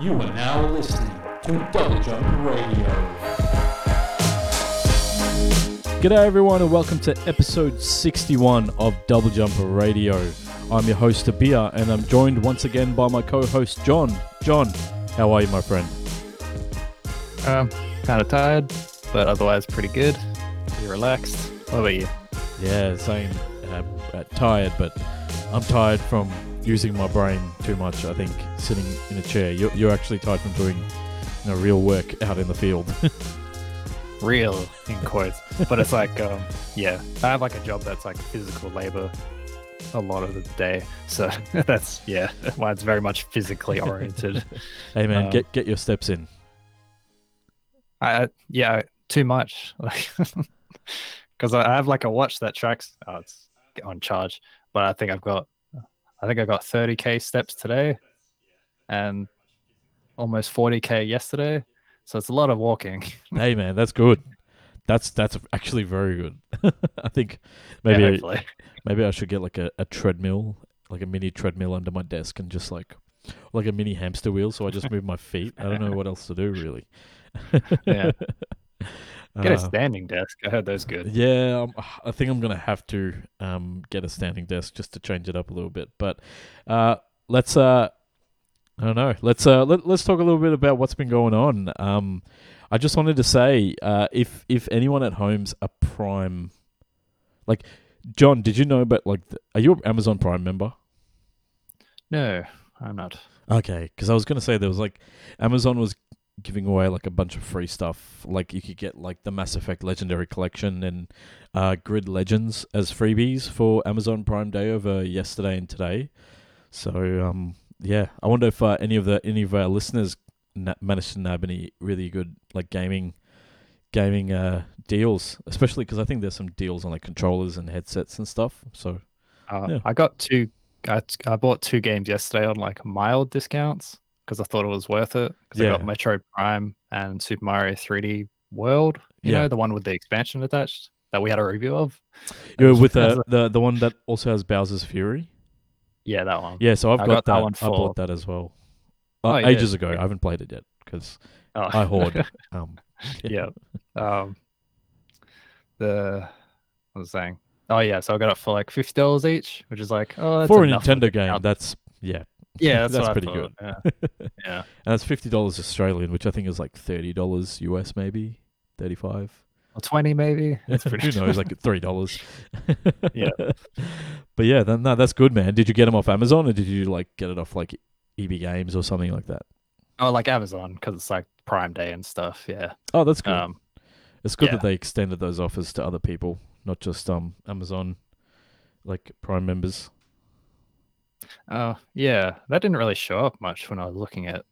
You are now listening to Double Jump Radio. G'day everyone and welcome to episode 61 of Double Jump Radio. I'm your host Abia and I'm joined once again by my co-host John. John, how are you my friend? Um, kind of tired, but otherwise pretty good. Pretty relaxed. What about you? Yeah, same. Uh, uh, tired, but I'm tired from using my brain too much. I think sitting in a chair. You're, you're actually tired from doing you know, real work out in the field. real in quotes, but it's like, um, yeah, I have like a job that's like physical labor a lot of the day, so that's yeah, why it's very much physically oriented. hey man, um, get get your steps in. I yeah, too much, like because I have like a watch that tracks. Oh, it's on charge, but I think I've got I think I got 30k steps today, and almost 40k yesterday. So it's a lot of walking. hey man, that's good. That's that's actually very good. I think maybe yeah, I, maybe I should get like a, a treadmill, like a mini treadmill under my desk, and just like like a mini hamster wheel. So I just move my feet. I don't know what else to do really. yeah. Get a uh, standing desk. I heard those good. Yeah, um, I think I'm gonna have to um, get a standing desk just to change it up a little bit. But uh, let's uh, I don't know. Let's uh, let, let's talk a little bit about what's been going on. Um, I just wanted to say, uh, if if anyone at home's a Prime, like John, did you know But like, are you an Amazon Prime member? No, I'm not. Okay, because I was gonna say there was like Amazon was giving away like a bunch of free stuff. Like you could get like the Mass Effect Legendary Collection and uh, Grid Legends as freebies for Amazon Prime Day over yesterday and today. So um, yeah, I wonder if uh, any of the any of our listeners na- managed to nab any really good like gaming gaming uh, deals, especially because I think there's some deals on like controllers and headsets and stuff. So uh, yeah. I got two. I, I bought two games yesterday on like mild discounts because I thought it was worth it. Because yeah. I got Metro Prime and Super Mario 3D World. You yeah. know, the one with the expansion attached that we had a review of. Yeah, with the, the the one that also has Bowser's Fury. Yeah, that one. Yeah, so I've got, got, that. that one for... I bought that as well. Uh, oh, yeah. ages ago. I haven't played it yet because oh. I hoard. um, yeah. yeah. Um, the I was saying. Oh yeah, so I got it for like fifty dollars each, which is like oh for a Nintendo game. That's yeah, yeah, that's, that's pretty good. Yeah, yeah. and that's fifty dollars Australian, which I think is like thirty dollars US, maybe thirty-five or twenty, maybe. That's pretty. Who knows? Like three dollars. yeah. But yeah, then, no, that's good, man. Did you get them off Amazon, or did you like get it off like EB Games or something like that? Oh, like Amazon because it's like Prime Day and stuff. Yeah. Oh, that's good. Um, it's good yeah. that they extended those offers to other people, not just um Amazon, like Prime members. Oh, yeah. That didn't really show up much when I was looking at.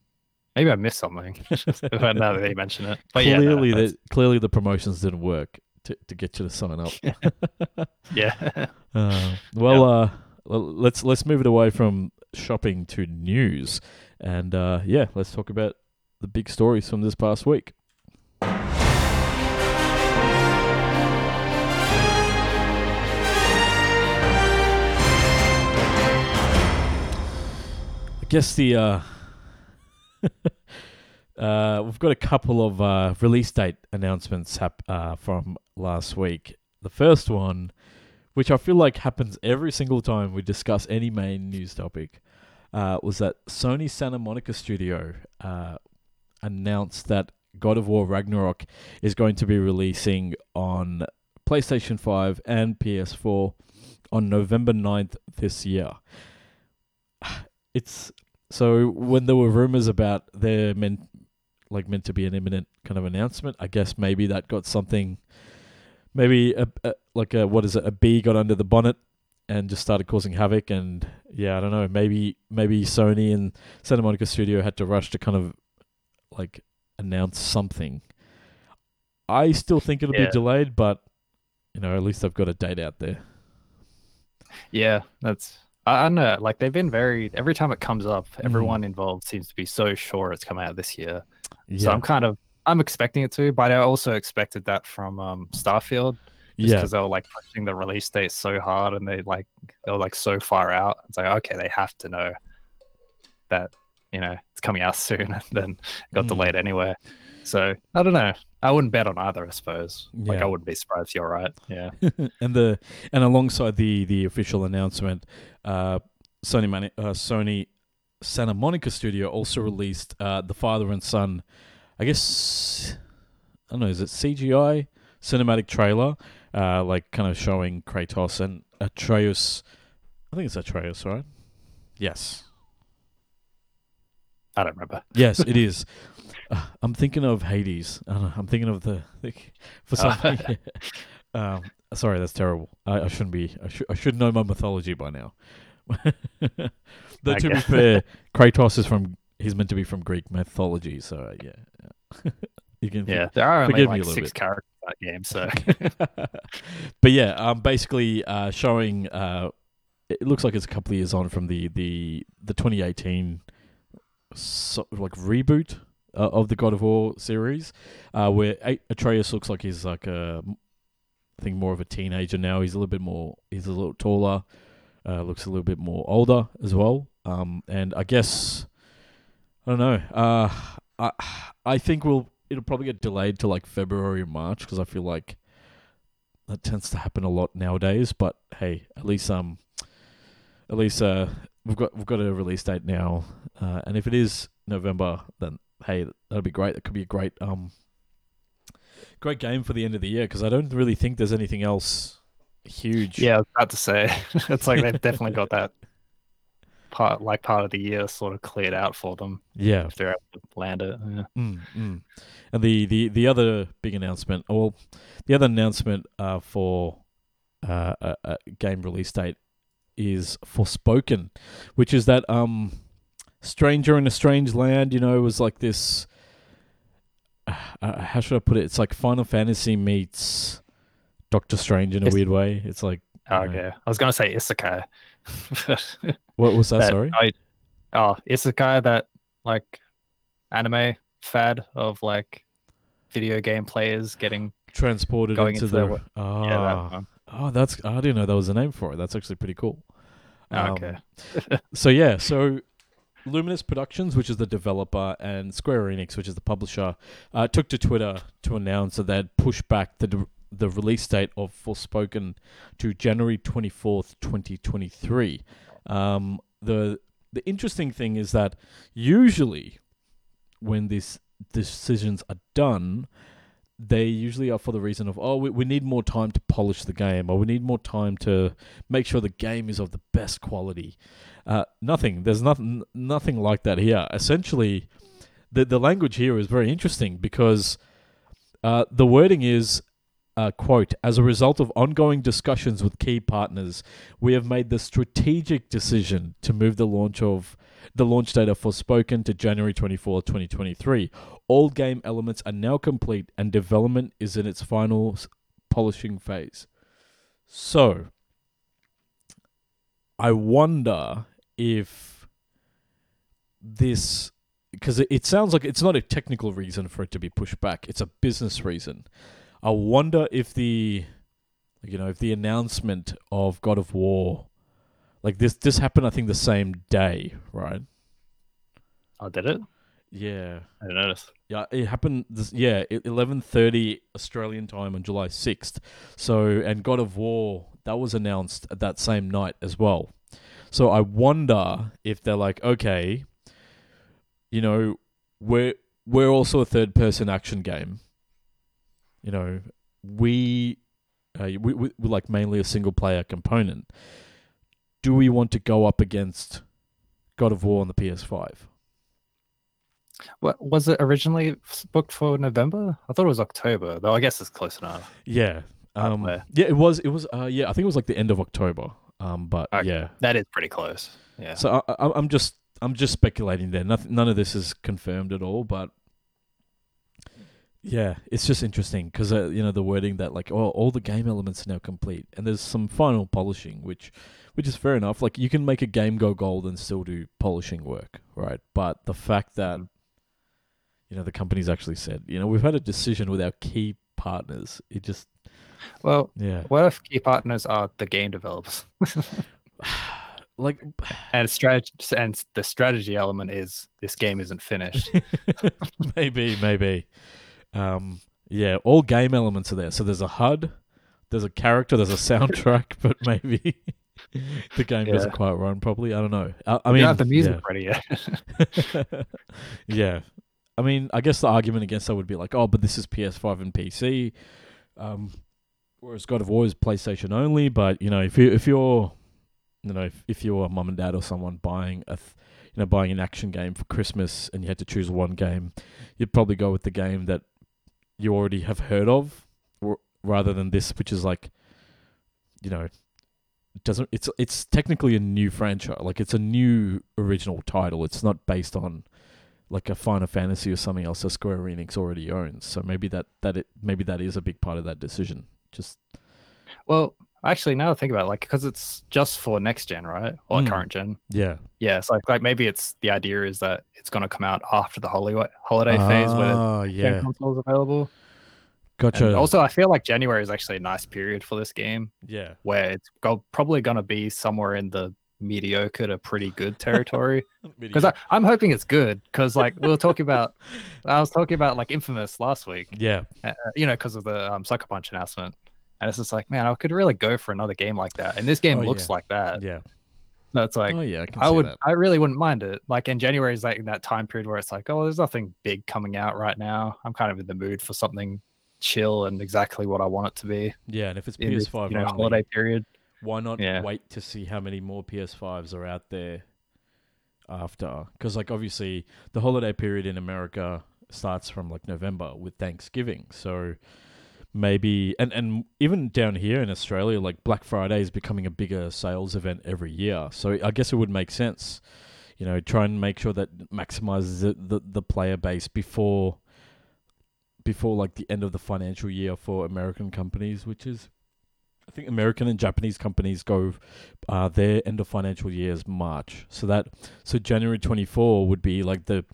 Maybe I missed something. now that you mention it, but clearly, yeah, no, the, clearly the promotions didn't work to, to get you to sign up. yeah. Uh, well, yep. uh, let's let's move it away from shopping to news, and uh, yeah, let's talk about the big stories from this past week. Guess the uh, uh, we've got a couple of uh, release date announcements hap- uh, from last week. The first one, which I feel like happens every single time we discuss any main news topic, uh, was that Sony Santa Monica Studio uh, announced that God of War Ragnarok is going to be releasing on PlayStation 5 and PS4 on November 9th this year it's so when there were rumors about their meant like meant to be an imminent kind of announcement, I guess maybe that got something. Maybe a, a like a what is it? A bee got under the bonnet and just started causing havoc. And yeah, I don't know. Maybe maybe Sony and Santa Monica Studio had to rush to kind of like announce something. I still think it'll yeah. be delayed, but you know, at least I've got a date out there. Yeah, that's I, don't know. Like they've been very every time it comes up, mm. everyone involved seems to be so sure it's coming out this year. Yeah. So I'm kind of I'm expecting it to, but I also expected that from um, Starfield. Just because they were like pushing the release date so hard and they like they were like so far out. It's like okay, they have to know that you know it's coming out soon, and then got Mm. delayed anyway. So I don't know. I wouldn't bet on either. I suppose. Like I wouldn't be surprised. if You're right. Yeah. and the and alongside the the official announcement, uh, Sony Mani- uh, Sony Santa Monica Studio also released uh, the father and son. I guess I don't know. Is it CGI cinematic trailer? Uh, like kind of showing Kratos and Atreus. I think it's Atreus, right? Yes. I don't remember. Yes, it is. Uh, I'm thinking of Hades. I don't know, I'm thinking of the, the for some. um, sorry, that's terrible. I, I shouldn't be. I should. I should know my mythology by now. Though to be fair, Kratos is from. He's meant to be from Greek mythology, so uh, yeah. yeah. you can. Yeah, there are only like six bit. characters in that game, so but yeah, um, basically uh, showing. Uh, it looks like it's a couple of years on from the the the 2018 so, like reboot uh, of the God of War series, uh, where Atreus looks like he's like a, I think more of a teenager now. He's a little bit more. He's a little taller. Uh, looks a little bit more older as well. Um, and I guess I don't know. Uh, I I think we'll it'll probably get delayed to like February or March because I feel like that tends to happen a lot nowadays. But hey, at least um, at least uh, we've got we've got a release date now, uh, and if it is November, then hey, that'll be great. That could be a great um, great game for the end of the year because I don't really think there's anything else huge. yeah, I was about to say it's like they've definitely got that part, like part of the year, sort of cleared out for them yeah. if they're able to land it. Yeah. Mm, mm. And the, the, the other big announcement, well, the other announcement uh, for uh, a, a game release date is Forspoken, which is that um, Stranger in a Strange Land. You know, was like this. Uh, how should I put it? It's like Final Fantasy meets Doctor Strange in a Yes. weird way. It's like Oh, Yeah. okay, I was gonna say Isekai. what was that? That- sorry. I- oh, Isekai, that like anime fad of like video game players getting Transported going into into the. their Ah, yeah. That oh, that's I didn't know that was a name for it. That's actually pretty cool. Oh, okay. Um, so yeah, so Luminous Productions, which is the developer, and Square Enix, which is the publisher, uh, took to Twitter to announce that they'd push back the the release date of Forspoken to January twenty fourth, twenty twenty three. Um, the the interesting thing is that usually when these decisions are done, they usually are for the reason of oh we, we need more time to polish the game or we need more time to make sure the game is of the best quality. Uh, nothing. There's nothing. Nothing like that here. Essentially, the the language here is very interesting because uh, the wording is. Uh, quote, as a result of ongoing discussions with key partners, we have made the strategic decision to move the launch of the launch date Forspoken to January 24, 2023. All game elements are now complete and development is in its final polishing phase. So, I wonder if this because it, it sounds like it's not a technical reason for it to be pushed back it's a business reason i wonder if the you know if the announcement of god of war like this this happened i think the same day right Oh, did it? yeah I didn't notice. yeah, it happened. This, yeah, eleven thirty Australian time on July sixth. So, and God of War that was announced at that same night as well. So I wonder if they're like, okay, you know, we're we're also a third person action game. You know, we uh, we, we we're like mainly a single player component. Do we want to go up against God of War on the PS5? What was it originally booked for November? I thought it was October, though. I guess it's close enough. Yeah. Um, yeah, it was. It was. Uh, yeah, I think it was like the end of October. Um, but Okay. yeah. That is pretty close. Yeah. So I, I, I'm just, I'm just speculating there. Nothing, none of this is confirmed at all. But yeah, it's just interesting because uh, you know the wording that like, oh, all the game elements are now complete, and there's some final polishing, which, which is fair enough. Like you can make a game go gold and still do polishing work, right? But the fact that you know the company's actually said, you know, we've had a decision with our key partners. It just, well, yeah. what if key partners are the game developers? like and strategy and the strategy element is this game isn't finished. maybe, maybe. Um, yeah, all game elements are there. So there's a HUD, there's a character, there's a soundtrack, but maybe the game Yeah. doesn't quite run properly. I don't know. I, I mean, have the music yeah. ready yet. yeah. I mean, I guess the argument against that would be like, oh, but this is PS5 and PC, um, whereas God of War is PlayStation only. But you know, if you if you're, you know, if, if you're a mum and dad or someone buying a, th- you know, buying an action game for Christmas and you had to choose one game, you'd probably go with the game that you already have heard of, or, rather than this, which is like, you know, doesn't it's it's technically a new franchise, like it's a new original title. It's not based on like a Final Fantasy or something else that Square Enix already owns. So maybe that that it maybe that is a big part of that decision. Just well, actually, now I think about it, like because it's just for next gen, right, or Mm. current gen. yeah, Yeah, So like like maybe it's the idea is that it's going to come out after the holiday holiday phase where the yeah, consoles available. gotcha. And also, I feel like January is actually a nice period for this game yeah, where it's go- probably going to be somewhere in the mediocre to pretty good territory. Because I'm hoping it's good. Because like we were talking about, I was talking about like Infamous last week. yeah, uh, you know, because of the um, Sucker Punch announcement. And it's just like, man, I could really go for another game like that. And this game Oh, looks yeah. like that. yeah. No, it's like oh yeah, I I would, that. I really wouldn't mind it. Like in January is like that time period where it's like, oh, there's nothing big coming out right now. I'm kind of in the mood for something chill and exactly what I want it to be Yeah, and if it's in this, PS5 you know, holiday period. Why not Yeah. wait to see how many more PS5s are out there after? Because like obviously the holiday period in America starts from like November with Thanksgiving, so maybe and and even down here in Australia, like Black Friday is becoming a bigger sales event every year. So I guess it would make sense, you know, try and make sure that maximizes the the, the player base before before like the end of the financial year for American companies, which is I think American and Japanese companies go uh, their end of financial year is March. So that so January 24 would be like the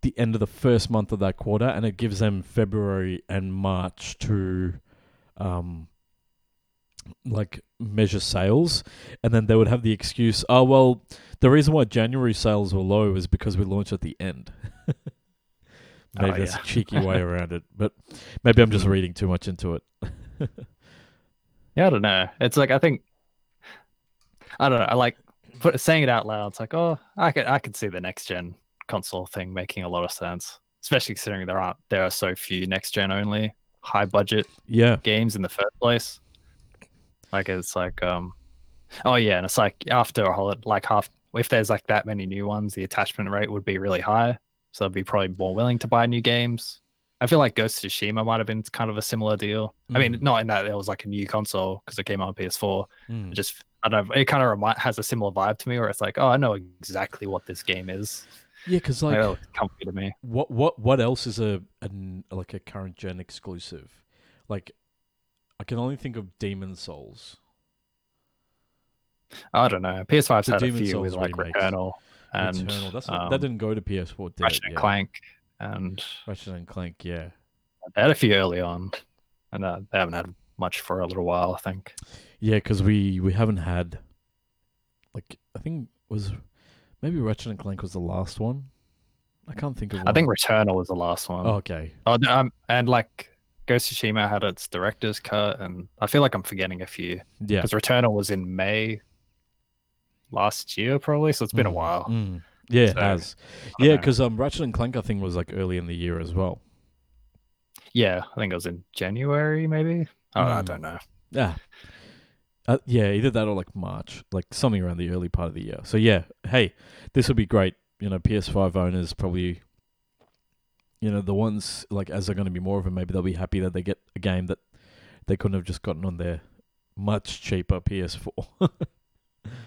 the end of the first month of that quarter and it gives them February and March to um like measure sales and then they would have the excuse oh well the reason why January sales were low is because we launched at the end. maybe Oh, that's yeah. a cheeky way around it, but maybe I'm just reading too much into it. Yeah, I don't know. It's like I think I don't know. I like put, saying it out loud. It's like, oh, I could I could see the next gen console thing making a lot of sense, especially considering there aren't there are so few next gen only high budget yeah. games in the first place. Like it's like um, oh yeah, and it's like after a holiday, like half if there's like that many new ones, the attachment rate would be really high, so I'd be probably more willing to buy new games. I feel like Ghost of Tsushima might have been kind of a similar deal. I mean, Mm. not in that it was like a new console because it came out on PS4. Mm. It just I don't know. It kind of remi- has a similar vibe to me, where it's like, oh, I know exactly what this game is. Yeah, because Like, like, comfy to me. what what what else is a an, like a current gen exclusive? Like, I can only think of Demon Souls. I don't know. PS5's The had a Demon's few with Souls like remakes. Returnal and Returnal. Not, um, that didn't go to PS4. Did Ratchet it? and Yeah. Clank, and Ratchet and Clank. Yeah. they had a few early on, and uh, they haven't had much for a little while. I think. Yeah, because we we haven't had like I think was maybe Ratchet and Clank was the last one. I can't think of. I think Returnal was the last one. Oh, okay. Oh, um, and like Ghost of Tsushima had its director's cut, and I feel like I'm forgetting a few Yeah. because Returnal was in May last year, probably. So it's been a Mm, while. mm. Yeah, it So, has. Yeah, because um, Ratchet and Clank I think was like early in the year as well. Yeah, I think it was in January, maybe. Oh, I Mm. don't know. Yeah. Uh, yeah, either that or like March, like something around the early part of the year. So yeah, hey, this would be great. You know, PS5 owners probably, you know, the ones like as they're going to be more of them, maybe they'll be happy that they get a game that they couldn't have just gotten on their much cheaper PS4.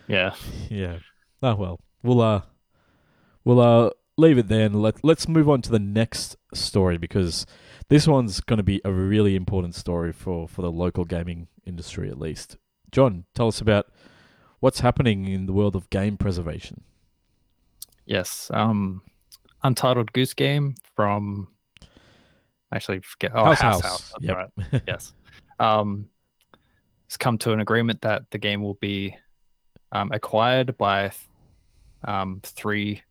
Yeah. yeah. Oh well, we'll uh, we'll uh leave it there and let let's move on to the next story because this one's going to be a really important story for for the local gaming industry at least. John, tell us about what's happening in the world of game preservation. Yes. Um, Untitled Goose Game from. Actually, forget. Oh, House House House. Yep. right. yes. Um, it's come to an agreement that the game will be um, acquired by um, three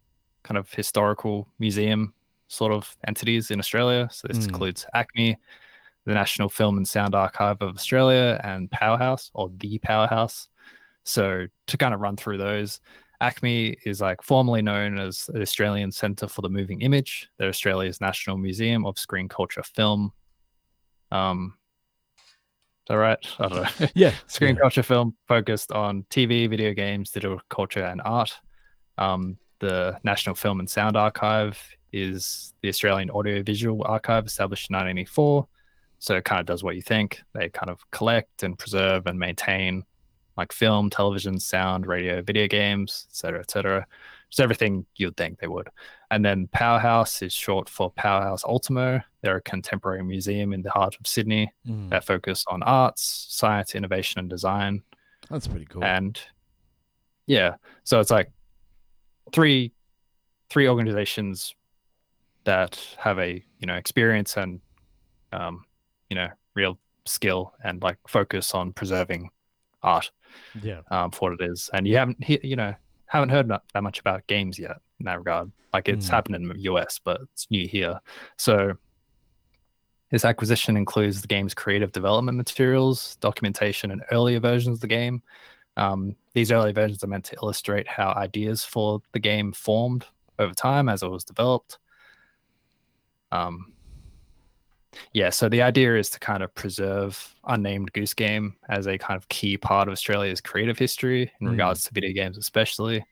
kind of historical museum sort of entities in Australia. So this Mm. includes ACMI, the National Film and Sound Archive of Australia, and Powerhouse or the Powerhouse. So to kind of run through those, ACMI is like formerly known as the Australian Centre for the Moving Image. They're Australia's National Museum of Screen Culture Film. Um, is that right? I don't know. Yeah. Screen yeah. culture film focused on TV, video games, digital culture, and art. Um, the National Film and Sound Archive is the Australian Audiovisual Archive established in 1984. So it kind of does what you think. They kind of collect and preserve and maintain like film, television, sound, radio, video games, etc., etc. Just everything you'd think they would. And then Powerhouse is short for Powerhouse Ultimo. They're a contemporary museum in the heart of Sydney Mm, that focus on arts, science, innovation, and design. that's pretty cool. And yeah, so it's like three three organizations that have a you know experience and um, you know real skill and like focus on preserving art yeah. um, for what it is. And you haven't you know haven't heard that much about games yet in that regard. Like it's Mm. happened in the US, but it's new here. So this acquisition includes the game's creative development materials, documentation, and earlier versions of the game. Um, these early versions are meant to illustrate how ideas for the game formed over time as it was developed. Um, yeah, so the idea is to kind of preserve unnamed Goose Game as a kind of key part of Australia's creative history in Mm. regards to video games, especially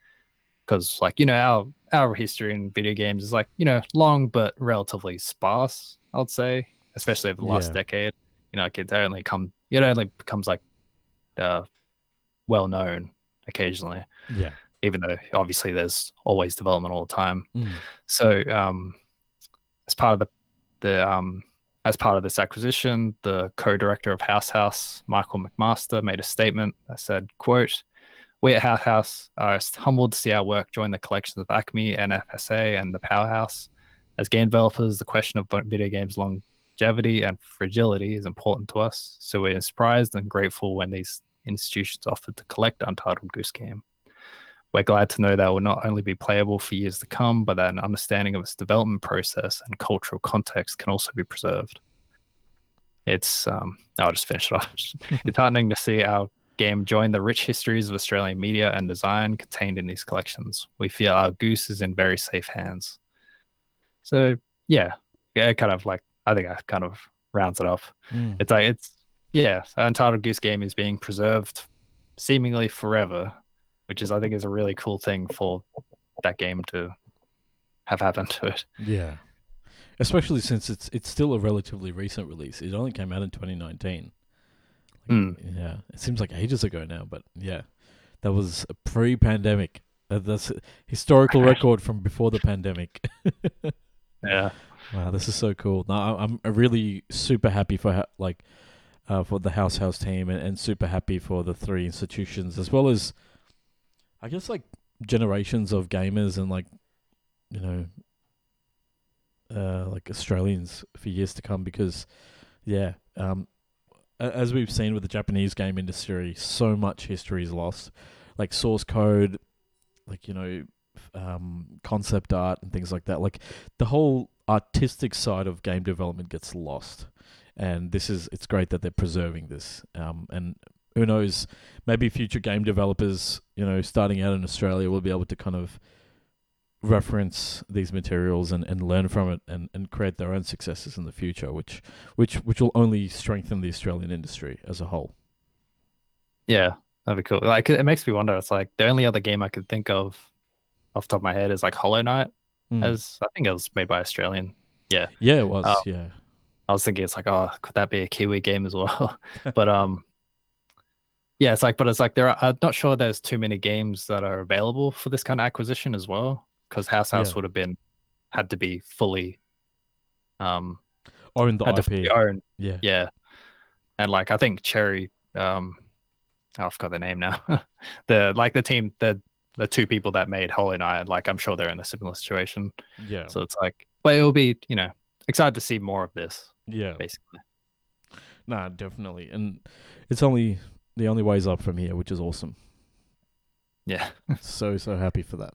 because, like, you know, our our history in video games is like you know long but relatively sparse. I would say, especially over the last Yeah. decade. You know, like it only come it only becomes like uh, well known occasionally, Yeah. even though obviously there's always development all the time. Mm, So, um, as part of the the um, as part of this acquisition, the co-director of House House, Michael McMaster, made a statement that said, "quote We at House House are humbled to see our work join the collections of ACMI, NFSA, and the Powerhouse. As game developers, the question of video games longevity and fragility is important to us. So we're surprised and grateful when these institutions offered to collect Untitled Goose Game." We're glad to know that will not only be playable for years to come, but that an understanding of its development process and cultural context can also be preserved. It's um I'll just finish it off. it's heartening to see our game join the rich histories of Australian media and design contained in these collections. We feel our goose is in very safe hands. So yeah, yeah, kind of like I think I kind of rounds it off. mm. It's like it's yeah, Untitled Goose Game is being preserved seemingly forever, which is I think is a really cool thing for that game to have happened to it. Yeah. Especially since it's it's still a relatively recent release. It only came out in 2019. Like, Mm. Yeah. It seems like ages ago now, but yeah. That was a pre-pandemic. That, that's a historical record from before the pandemic. Yeah. wow, this is so cool. Now I'm I'm really super happy for ha- like uh, for the House House team and, and super happy for the three institutions as well as I guess like generations of gamers and like you know uh, like Australians for years to come because yeah um as we've seen with the Japanese game industry so much history is lost. Like source code like you know um concept art and things like that. Like the whole artistic side of game development gets lost and this is it's great that they're preserving this um and who knows maybe future game developers you know starting out in Australia will be able to kind of reference these materials and, and learn from it and, and create their own successes in the future which which which will only strengthen the Australian industry as a whole Yeah. That'd be cool. Like it makes me wonder. It's like the only other game I could think of off the top of my head is like Hollow Knight. Mm. As I think it was made by Australian. Yeah. Yeah it was um, yeah I was thinking it's like, oh, could that be a Kiwi game as well? but um yeah, it's like, but it's like there are I'm not sure there's too many games that are available for this kind of acquisition as well. Because House House Yeah. would have been had to be fully um in the IP own yeah Yeah. And like I think Cherry, um oh, I forgot the name now. the like the team, the the two people that made Hollow Knight, like I'm sure they're in a similar situation. yeah So it's like but it'll be, you know, excited to see more of this, yeah basically. Nah, definitely. And it's only the only ways up from here, which is awesome. Yeah. so so happy for that.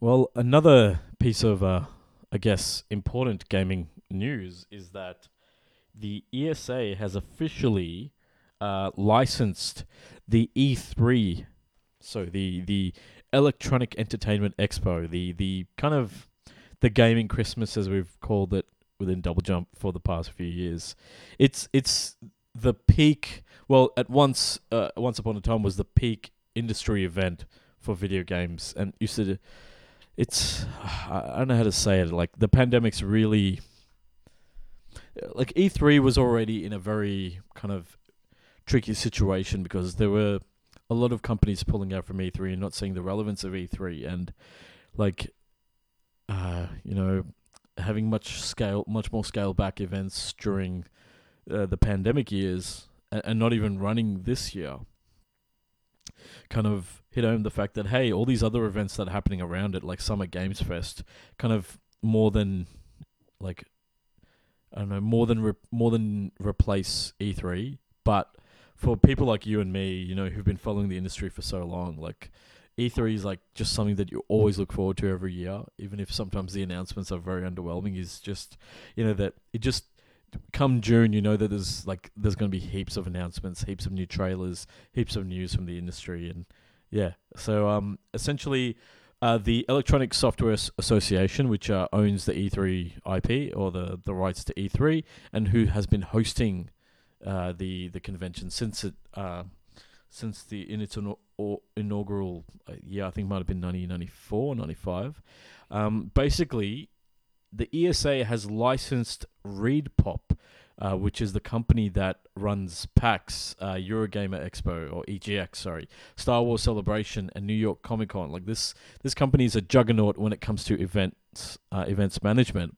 Well, another piece of, uh, I guess, important gaming news is that the ESA has officially uh, licensed the E3, so the the Electronic Entertainment Expo, the the kind of the gaming Christmas as we've called it within Double Jump for the past few years. It's it's the peak. Well, at once uh, once upon a time was the peak industry event for video games, and you said It's I don't know how to say it. Like the pandemic's really like E3 was already in a very kind of tricky situation because there were a lot of companies pulling out from E3 and not seeing the relevance of E3 and like uh, you know having much scale much more scale back events during uh, the pandemic years and, and not even running this year kind of hit home the fact that hey all these other events that are happening around it like summer games fest kind of more than like I don't know more than re- more than replace E3 but for people like you and me, you know, who've been following the industry for so long, like E3 is like just something that you always look forward to every year, even if sometimes the announcements are very underwhelming. Is just, you know, that it just come June, you know that there's like there's going to be heaps of announcements, heaps of new trailers, heaps of news from the industry, and yeah. So um, essentially, uh, the Electronic Software Association, which uh, owns the E3 IP or the the rights to E3, and who has been hosting uh, the the convention since it uh, since the in its inaugural uh, year, I think might have been 1994, 95. Um, basically, the ESA has licensed ReedPop, uh, which is the company that runs PAX, uh, Eurogamer Expo or EGX, sorry, Star Wars Celebration, and New York Comic Con. Like this, this company is a juggernaut when it comes to events, uh, events management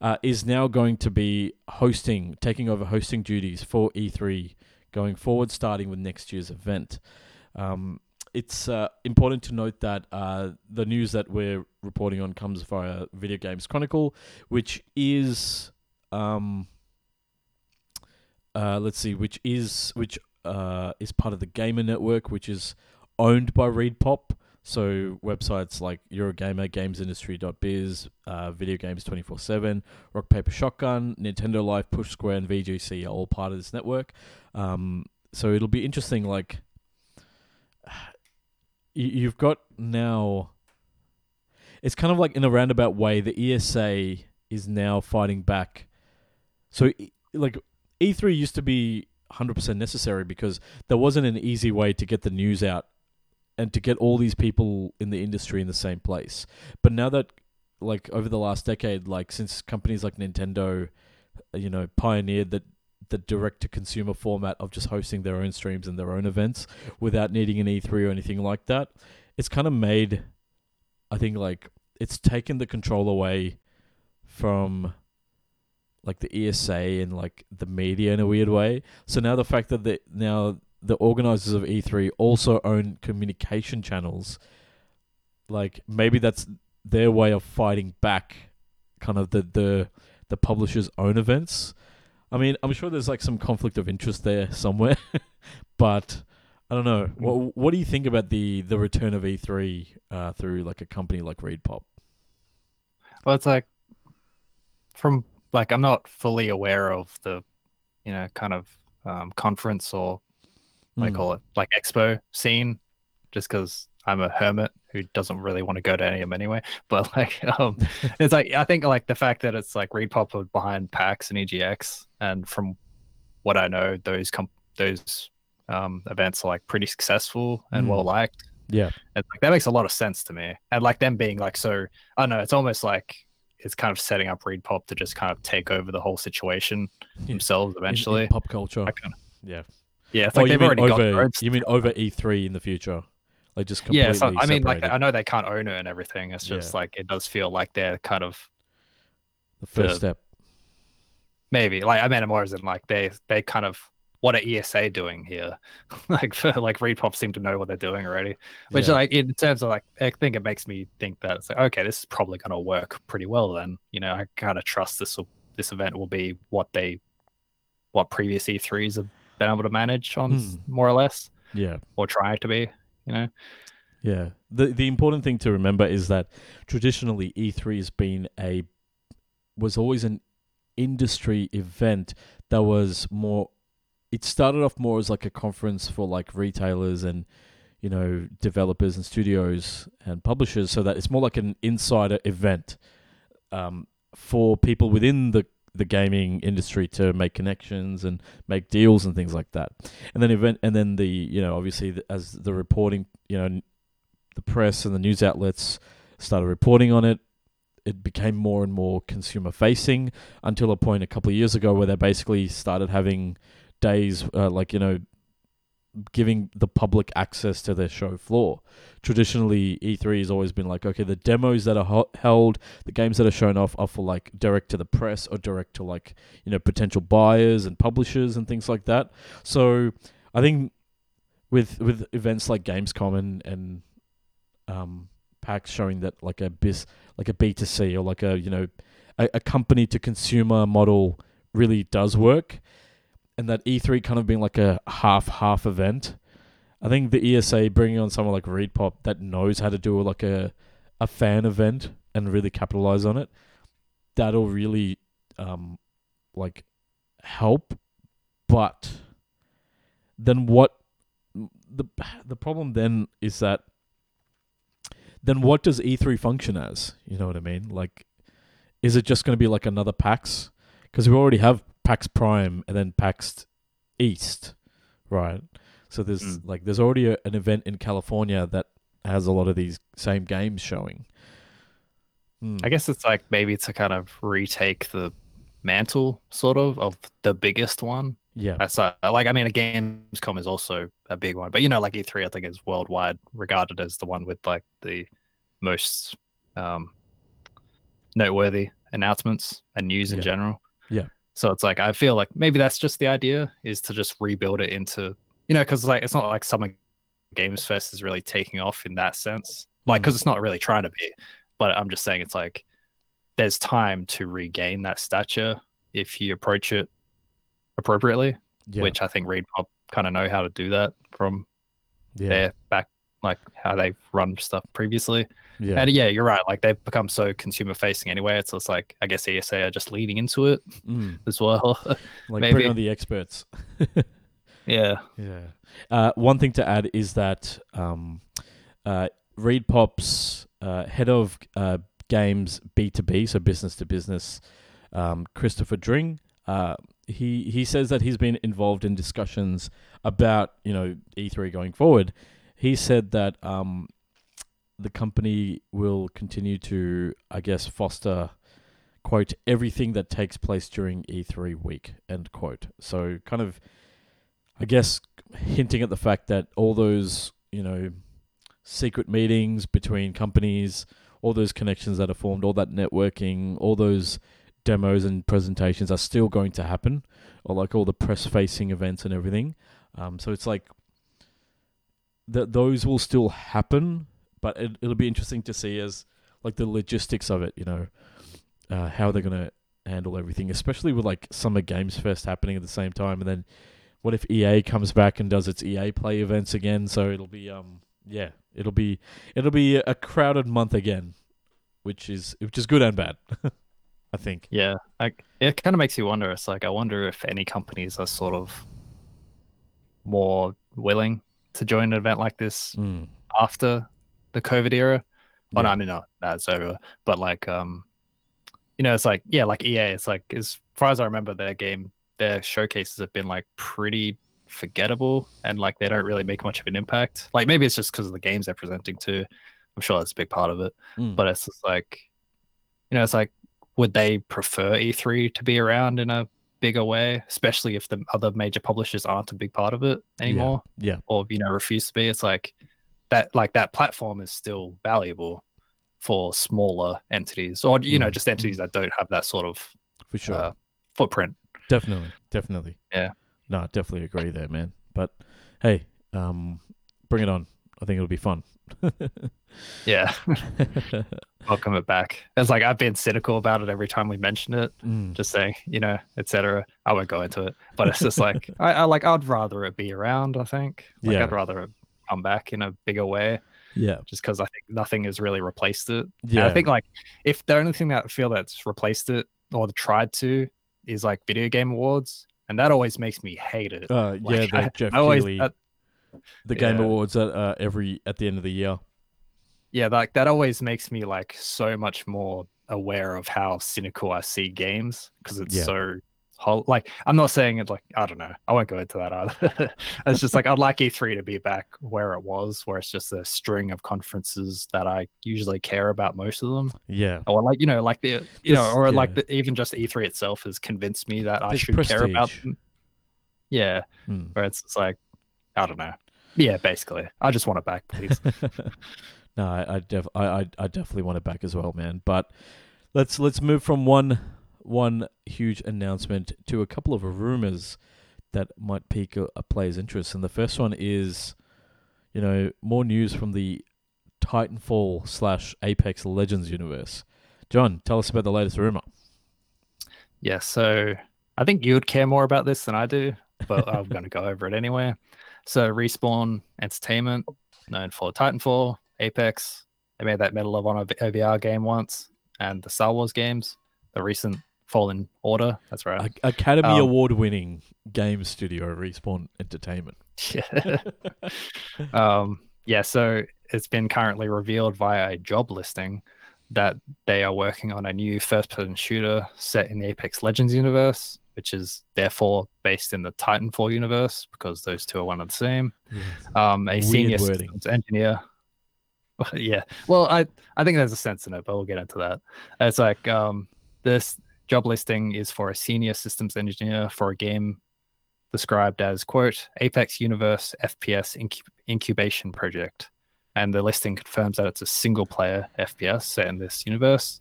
uh, is now going to be hosting, taking over hosting duties for E3 going forward, starting with next year's event. Um, it's uh, important to note that uh, the news that we're reporting on comes via Video Games Chronicle, which is, um, uh, let's see, which is which uh, is part of the Gamer Network, which is owned by ReedPop. So websites like Eurogamer, GamesIndustry.biz, uh, Video Games 24/7, Rock Paper Shotgun, Nintendo Life, Push Square, and VGC are all part of this network. Um, so it'll be interesting. Like you've got now, it's kind of like in a roundabout way. The ESA is now fighting back. So like E3 used to be 100% necessary because there wasn't an easy way to get the news out and to get all these people in the industry in the same place. But now that like over the last decade, like since companies like Nintendo, you know, pioneered that the direct to consumer format of just hosting their own streams and their own events without needing an E3 or anything like that, it's kind of made I think like it's taken the control away from like the ESA and like the media in a weird way. So now the fact that the now the organizers of E3 also own communication channels. Like maybe that's their way of fighting back kind of the the the publisher's own events. I mean, I'm sure there's like some conflict of interest there somewhere, but I don't know. What what do you think about the the return of E3 uh, through like a company like ReedPop? Well, it's like from like I'm not fully aware of the you know kind of um, conference or mm. I call it like expo scene, just because I'm a hermit who doesn't really want to go to any of them anyway. But like, um, it's like I think like the fact that it's like ReedPop behind PAX and EGX, and from what I know, those com- those um, events are like pretty successful and mm. well liked. Yeah, and like that makes a lot of sense to me. And like them being like so, I don't know. It's almost like it's kind of setting up ReedPop to just kind of take over the whole situation themselves eventually. In, in pop culture. Kind of, yeah. Yeah, it's oh, like they've already over, got. You mean over E3 in the future? Like just completely. Yeah, so, I mean, like I know they can't own it and everything. It's just yeah. like it does feel like they're kind of the first the, step. Maybe like I mean, more as in like they they kind of what are ESA doing here? like for like ReedPop seem to know what they're doing already. Which yeah. like in terms of like I think it makes me think that it's like okay, this is probably going to work pretty well. Then you know I kind of trust this will this event will be what they what previous E3s have been able to manage on mm. more or less. Yeah. Or try to be, you know. Yeah. The the important thing to remember is that traditionally E3 has been a was always an industry event that was more it started off more as like a conference for like retailers and you know developers and studios and publishers so that it's more like an insider event um, for people within the the gaming industry to make connections and make deals and things like that. And then event and then the you know obviously the, as the reporting you know the press and the news outlets started reporting on it it became more and more consumer facing until a point a couple of years ago where they basically started having days uh, like you know giving the public access to their show floor. Traditionally, E3 has always been like, okay, the demos that are ho- held, the games that are shown off are for like direct to the press or direct to like, you know, potential buyers and publishers and things like that. So I think with with events like Gamescom and, and um, PAX showing that like a bis like a B2C or like a, you know, a, a company to consumer model really does work and that E3 kind of being like a half half event. I think the ESA bringing on someone like ReedPop that knows how to do like a a fan event and really capitalize on it, that'll really um like help. But then what the the problem then is that then what does E3 function as? You know what I mean? Like is it just going to be like another PAX? Because we already have PAX Prime and then PAX East, right? So there's Mm. like there's already a, an event in California that has a lot of these same games showing. Hmm. I guess it's like maybe to kind of retake the mantle, sort of, of the biggest one. yeah, That's uh, like I mean, a Gamescom is also a big one, but you know, like E3, I think is worldwide regarded as the one with like the most um, noteworthy announcements and news in general. Yeah. So it's like I feel like maybe that's just the idea is to just rebuild it into you know because like it's not like Summer Games Fest is really taking off in that sense, like mm-hmm. because it's not really trying to be. But I'm just saying it's like there's time to regain that stature if you approach it appropriately yeah, which I think Reed Pop kind of know how to do that from yeah, their back, like how they've run stuff previously. Yeah, And yeah, you're right. Like they've become so consumer facing anyway. It's just like I guess ESA are just leading into it Mm. as well. like maybe. on the experts. yeah. Yeah. Uh, one thing to add is that um, uh, ReedPop's uh, head of uh, games B2B, so business to business, um, Christopher Dring, uh, he, he says that he's been involved in discussions about, you know, E3 going forward. He said that um, the company will continue to, I guess, foster, quote, everything that takes place during E3 week, end quote. So kind of I guess hinting at the fact that all those, you know, secret meetings between companies, all those connections that are formed, all that networking, all those demos and presentations are still going to happen, or like all the press facing events and everything. Um, so it's like that those will still happen, but it, it'll be interesting to see as like the logistics of it, you know, uh, how they're going to handle everything, especially with like Summer Games Fest happening at the same time, and then what if EA comes back and does its EA Play events again? So it'll be um yeah, it'll be it'll be a crowded month again, which is which is good and bad, I think. Yeah. Like it kind of makes you wonder. It's like I wonder if any companies are sort of more willing to join an event like this Mm. after the COVID era. Oh, no, I mean, no, that's over. But like, um, you know, it's like, yeah, like EA, it's like, as far as I remember, their game, their showcases have been like pretty forgettable and like they don't really make much of an impact. Like, maybe it's just because of the games they're presenting too. I'm sure that's a big part of it. Mm. But it's just like, you know, it's like, would they prefer E3 to be around in a bigger way, especially if the other major publishers aren't a big part of it anymore? yeah, or you know refuse to be it's like that like that platform is still valuable for smaller entities or you know Mm, just entities that don't have that sort of for sure. uh, footprint definitely, definitely. Yeah. No, definitely agree there, man. But hey, um, bring it on. I think it'll be fun. yeah welcome it back it's like i've been cynical about it every time we mention it Mm. just saying you know etc i won't go into it but it's just like I, I like i'd rather it be around i think like Yeah. i'd rather it come back in a bigger way Yeah. just because I think nothing has really replaced it. And Yeah. I think like if the only thing that I feel that's replaced it or tried to is like video game awards, and that always makes me hate it. uh, yeah, the I- Jeff I always, Keighley, that- the Game yeah. Awards at uh, every at the end of the year. yeah, like that always makes me like so much more aware of how cynical I see games because it's Yeah. so whole. Like I'm not saying it like I don't know. I won't go into that either. it's just like I'd like E3 to be back where it was, where it's just a string of conferences that I usually care about most of them. Yeah. or like you know like the you know or like the, even just E3 itself has convinced me that I should care about them. Yeah, Hmm. where it's, it's like I don't know. Yeah, basically, I just want it back, please. no, I I, def- I I I definitely want it back as well, man. But let's let's move from one one huge announcement to a couple of rumors that might pique a, a player's interest. And the first one is, you know, more news from the Titanfall slash Apex Legends universe. John, tell us about the latest rumor. yeah, so I think you would care more about this than I do, but I'm going to go over it anyway. So Respawn Entertainment, known for Titanfall, Apex, they made that Medal of Honor OVR game once, and the Star Wars games, the recent Fallen Order. That's right. A- Academy Um, Award winning game studio Respawn Entertainment. Yeah. um, yeah, so it's been currently revealed via a job listing that they are working on a new first person shooter set in the Apex Legends universe, which is therefore based in the Titanfall universe because those two are one and the same. Um, a Weird senior engineer. yeah, well, I I think there's a sense in it, but we'll get into that. It's like um, this job listing is for a senior systems engineer for a game described as quote Apex Universe FPS incu- incubation project, and the listing confirms that it's a single player FPS set in this universe,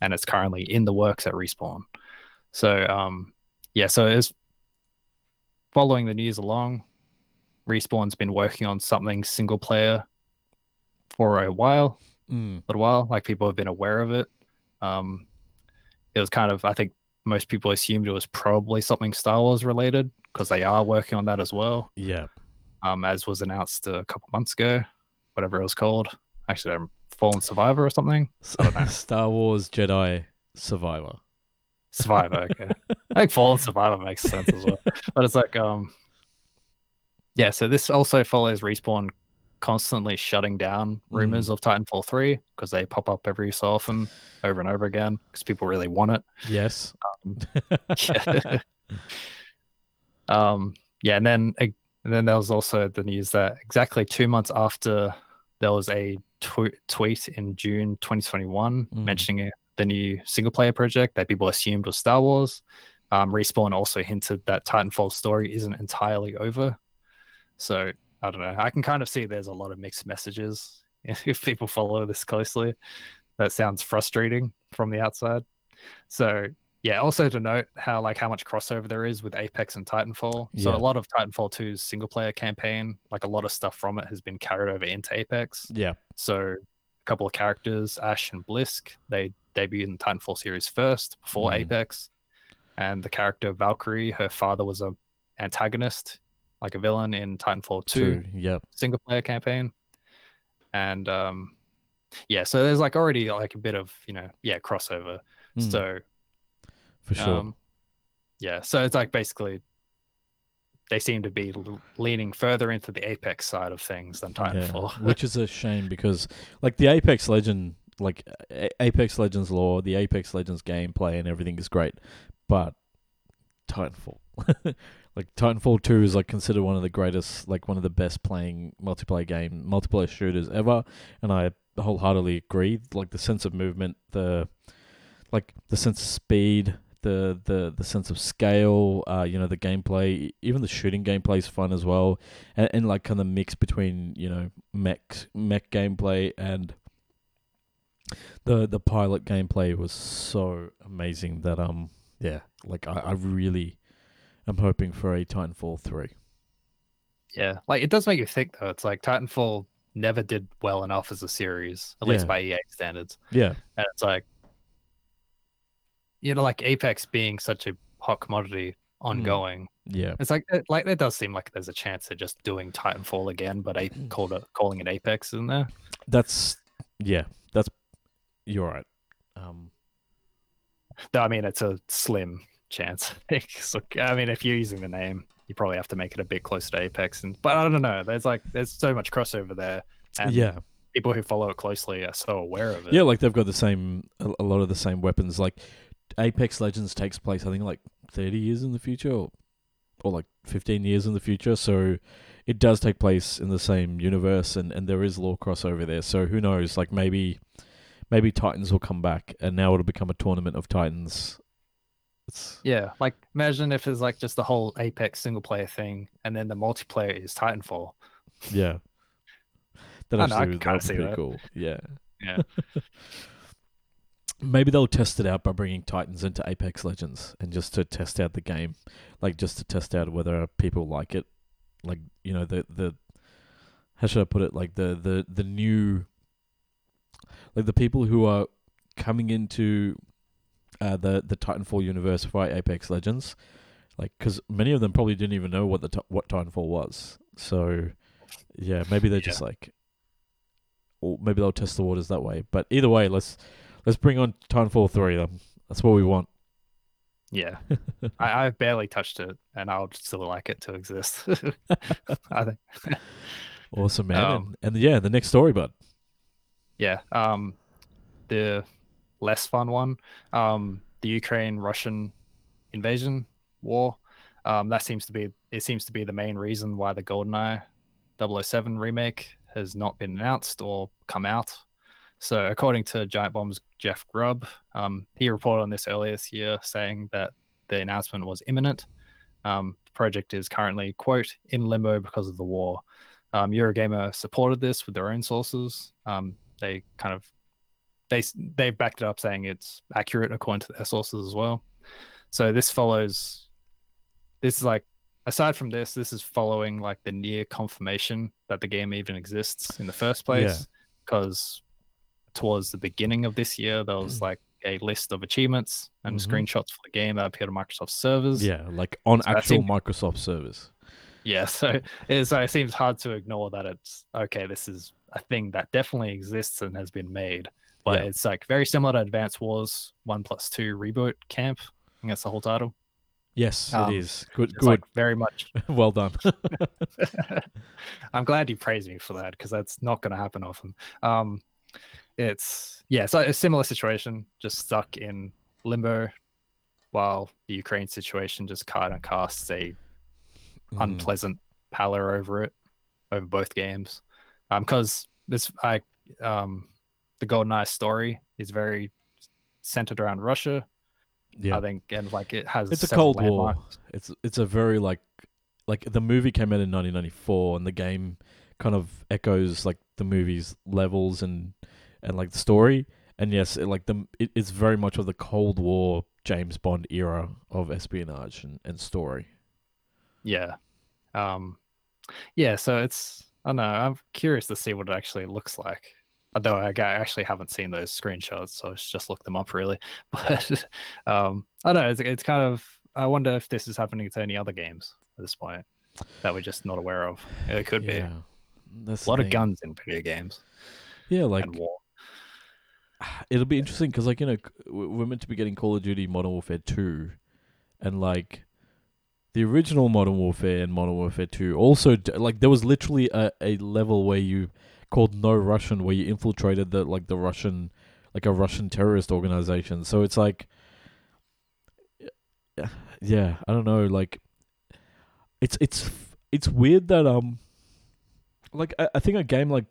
and it's currently in the works at Respawn. So um, yeah, so it's following the news along. Respawn's been working on something single player for a while, Mm, little while. Like people have been aware of it. Um, it was kind of, I think most people assumed it was probably something Star Wars related because they are working on that as well. yeah. Um, as was announced a couple months ago, whatever it was called. Actually, um, Fallen Survivor or something. I don't know. Star Wars Jedi Survivor. Survivor. Okay. I think Fallen Survivor makes sense as well. But it's like, um, yeah. So this also follows Respawn constantly shutting down rumors of Titanfall three because they pop up every so often, over and over again, because people really want it. Yes. Yeah. um, yeah, and then and then there was also the news that exactly two months after there was a tw- tweet in June 2021 Mm. mentioning the new single player project that people assumed was Star Wars. Um, Respawn also hinted that Titanfall's story isn't entirely over. So I don't know. I can kind of see there's a lot of mixed messages if people follow this closely. That sounds frustrating from the outside. So yeah, also to note how like how much crossover there is with Apex and Titanfall. So Yeah. a lot of Titanfall 2's single player campaign, like a lot of stuff from it has been carried over into Apex. Yeah. So a couple of characters, Ash and Blisk, they debuted in the Titanfall series first before Mhm. Apex. And the character Valkyrie, her father was a antagonist, like a villain in Titanfall 2 Two. Yep. single player campaign. And um yeah, so there's like already like a bit of, you know, yeah, crossover. Mm, So for sure. um, yeah, so it's like basically they seem to be leaning further into the Apex side of things than Yeah, Titanfall. which is a shame because like the Apex Legend, like A- Apex Legends lore, the Apex Legends gameplay and everything is great, but Titanfall, like Titanfall Two is like considered one of the greatest, like one of the best playing multiplayer game multiplayer shooters ever, and I wholeheartedly agree. Like the sense of movement, the like the sense of speed, the the the sense of scale, uh, you know, the gameplay, even the shooting gameplay is fun as well, and, and like kind of mix between you know mech mech gameplay and the the pilot gameplay was so amazing that um yeah like I, I really am hoping for a Titanfall three. yeah, like it does make you think though. It's like Titanfall never did well enough as a series, at least Yeah. by EA standards. Yeah, And it's like, you know, like Apex being such a hot commodity ongoing. Yeah. It's like it, like it does seem like there's a chance of just doing Titanfall again, but a, Mm. called it, calling it Apex, isn't there? That's yeah. That's you're right. Um. No, I mean it's a slim chance. It's like- I mean, if you're using the name, you probably have to make it a bit closer to Apex. And but I don't know. There's like there's so much crossover there, and yeah. people who follow it closely are so aware of it. Yeah, like they've got the same a, a lot of the same weapons. Like Apex Legends takes place, I think, like thirty years in the future, or, or like fifteen years in the future. So it does take place in the same universe, and and there is lore crossover there. So who knows? Like maybe maybe Titans will come back, and now it'll become a tournament of Titans. It's Yeah, like imagine if it's like just the whole Apex single player thing, and then the multiplayer is Titanfall. yeah. That I know, I actually can would be pretty that. cool. Yeah. Yeah. Maybe they'll test it out by bringing Titans into Apex Legends and just to test out the game, like just to test out whether people like it, like you know the the how should I put it, like the the the new, like the people who are coming into uh, the the Titanfall universe via Apex Legends, like because many of them probably didn't even know what the what Titanfall was. So yeah, maybe they're just like, or maybe they'll test the waters that way. But either way, let's let's bring on Titanfall three. Then that's what we want. Yeah, I, I've barely touched it, and I would still like it to exist. I think. Awesome, man. Um, and, and yeah, the next story, bud. Yeah. Um, the less fun one, um, the Ukraine Russian invasion war. Um, that seems to be it seems to be the main reason why the GoldenEye 007 remake has not been announced or come out. So, according to Giant Bomb's Jeff Grubb, um, he reported on this earlier this year, saying that the announcement was imminent. Um, the project is currently quote in limbo because of the war. Um, Eurogamer supported this with their own sources. Um, they kind of they they backed it up, saying it's accurate according to their sources as well. So this follows. This is like aside from this, this is following like the near confirmation that the game even exists in the first place. Because towards the beginning of this year, there was like a list of achievements and Mhm. screenshots for the game that appeared on Microsoft servers. Yeah, like on So actual seemed- Microsoft servers. Yeah, so it, so it seems hard to ignore that it's okay. This is a thing that definitely exists and has been made, but Yeah. it's like very similar to Advance Wars One Plus Two Reboot Camp. I think that's the whole title. Yes, Um, it is. Good, It's good. like very much. well done. I'm glad you praised me for that because that's not going to happen often. Um, it's yeah, so a similar situation, just stuck in limbo, while the Ukraine situation just kind of casts a Mm, unpleasant pallor over it over both games um because this i um the golden eye story is very centered around russia yeah, i think and like it has it's a Cold War. It's it's a very like like the movie came out in 1994, and the game kind of echoes like the movie's levels and and like the story. And yes, it, like the it, it's very much of the Cold War James Bond era of espionage and, and story. yeah um yeah so it's i don't know i'm curious to see what it actually looks like although i actually haven't seen those screenshots so i should just look them up really. But um i don't know it's, it's kind of i wonder if this is happening to any other games at this point that we're just not aware of. It could be. Yeah, that's a lot of guns in video games. Yeah, like it'll be interesting because like you know we're meant to be getting Call of Duty Modern Warfare two, and like the original Modern Warfare and Modern Warfare two also like there was literally a, a level where you called No Russian where you infiltrated the like the Russian like a Russian terrorist organization. So it's like yeah, I don't know like it's it's it's weird that um like I, I think a game like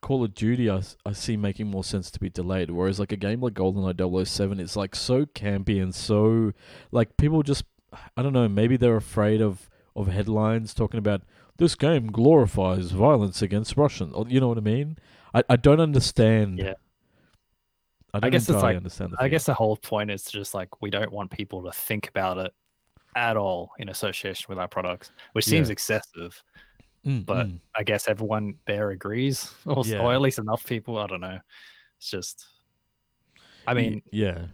Call of Duty, I, I see making more sense to be delayed. Whereas like a game like GoldenEye 007, it's like so campy and so like people just I don't know. Maybe they're afraid of of headlines talking about this game glorifies violence against Russian. Or, you know what I mean? I, I don't understand. Yeah. I don't guess it's like- understand. The I guess the whole point is just like we don't want people to think about it at all in association with our products, which seems Yeah. excessive. Mm, but- mm. I guess everyone there agrees, or, Yeah. or at least enough people. I don't know. It's just, I mean, yeah.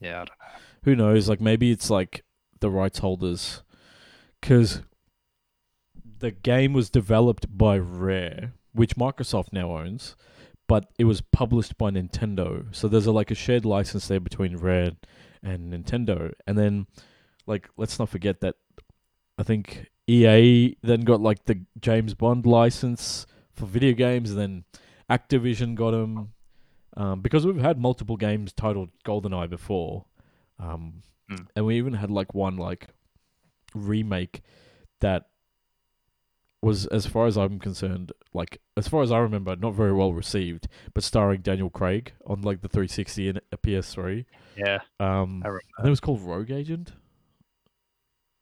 yeah, I don't know. who knows like maybe it's like the rights holders because the game was developed by Rare, which Microsoft now owns, but it was published by Nintendo. So there's a, like a shared license there between Rare and Nintendo. And then, like, let's not forget that I think EA then got like the James Bond license for video games, and then Activision got them. Um, because we've had multiple games titled GoldenEye before, um, Mm. and we even had like one like remake that was, as far as I'm concerned, like as far as I remember, not very well received, but starring Daniel Craig on like the 360 and a PS3. Yeah, Um, I remember. I it was called Rogue Agent,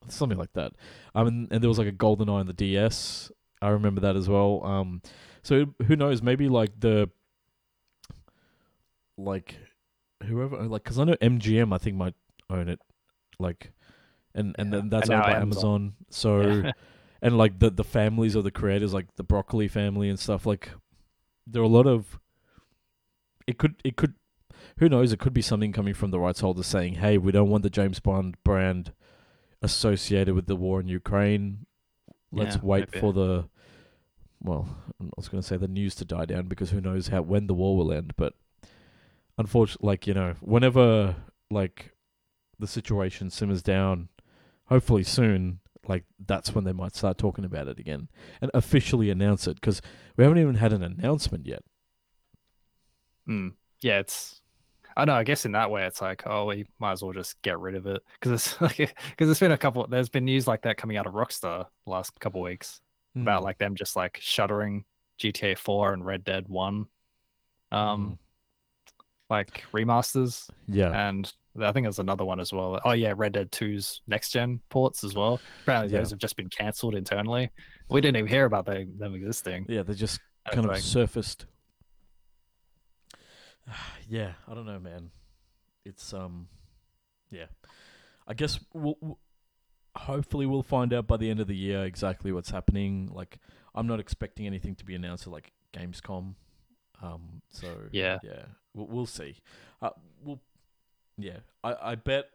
something like that. Um, and, and there was like a Golden Eye on the DS. I remember that as well. Um, so who knows? Maybe like the like whoever like because I know MGM I think might own it, like, and and then that's owned by Amazon. Amazon. So Yeah. and like the the families of the creators, like the Broccoli family and stuff. Like there are a lot of. It could it could, who knows? It could be something coming from the rights holders saying, "Hey, we don't want the James Bond brand associated with the war in Ukraine. Let's Yeah, wait maybe. for the." Well, I was going to say the news to die down because who knows how when the war will end. But unfortunately, like you know, whenever like the situation simmers down, hopefully soon, like that's when they might start talking about it again and officially announce it because we haven't even had an announcement yet. Mm. Yeah, it's. I know. I guess in that way, it's like, oh, we might as well just get rid of it because it's like because it's been a couple. There's been news like that coming out of Rockstar last couple weeks Hmm. about like them just like shuttering GTA 4 and Red Dead 1, um, like remasters, yeah, and I think there's another one as well. Oh yeah, Red Dead 2's next gen ports as well. Apparently Yeah. those have just been cancelled internally. We didn't even hear about they, them existing. yeah, they just kind of like, surfaced. yeah, I don't know, man. It's um, yeah. I guess we'll, we'll hopefully we'll find out by the end of the year exactly what's happening. Like, I'm not expecting anything to be announced at like Gamescom. Um, so Yeah. yeah, we'll, we'll see. Uh, we'll, yeah, I I bet.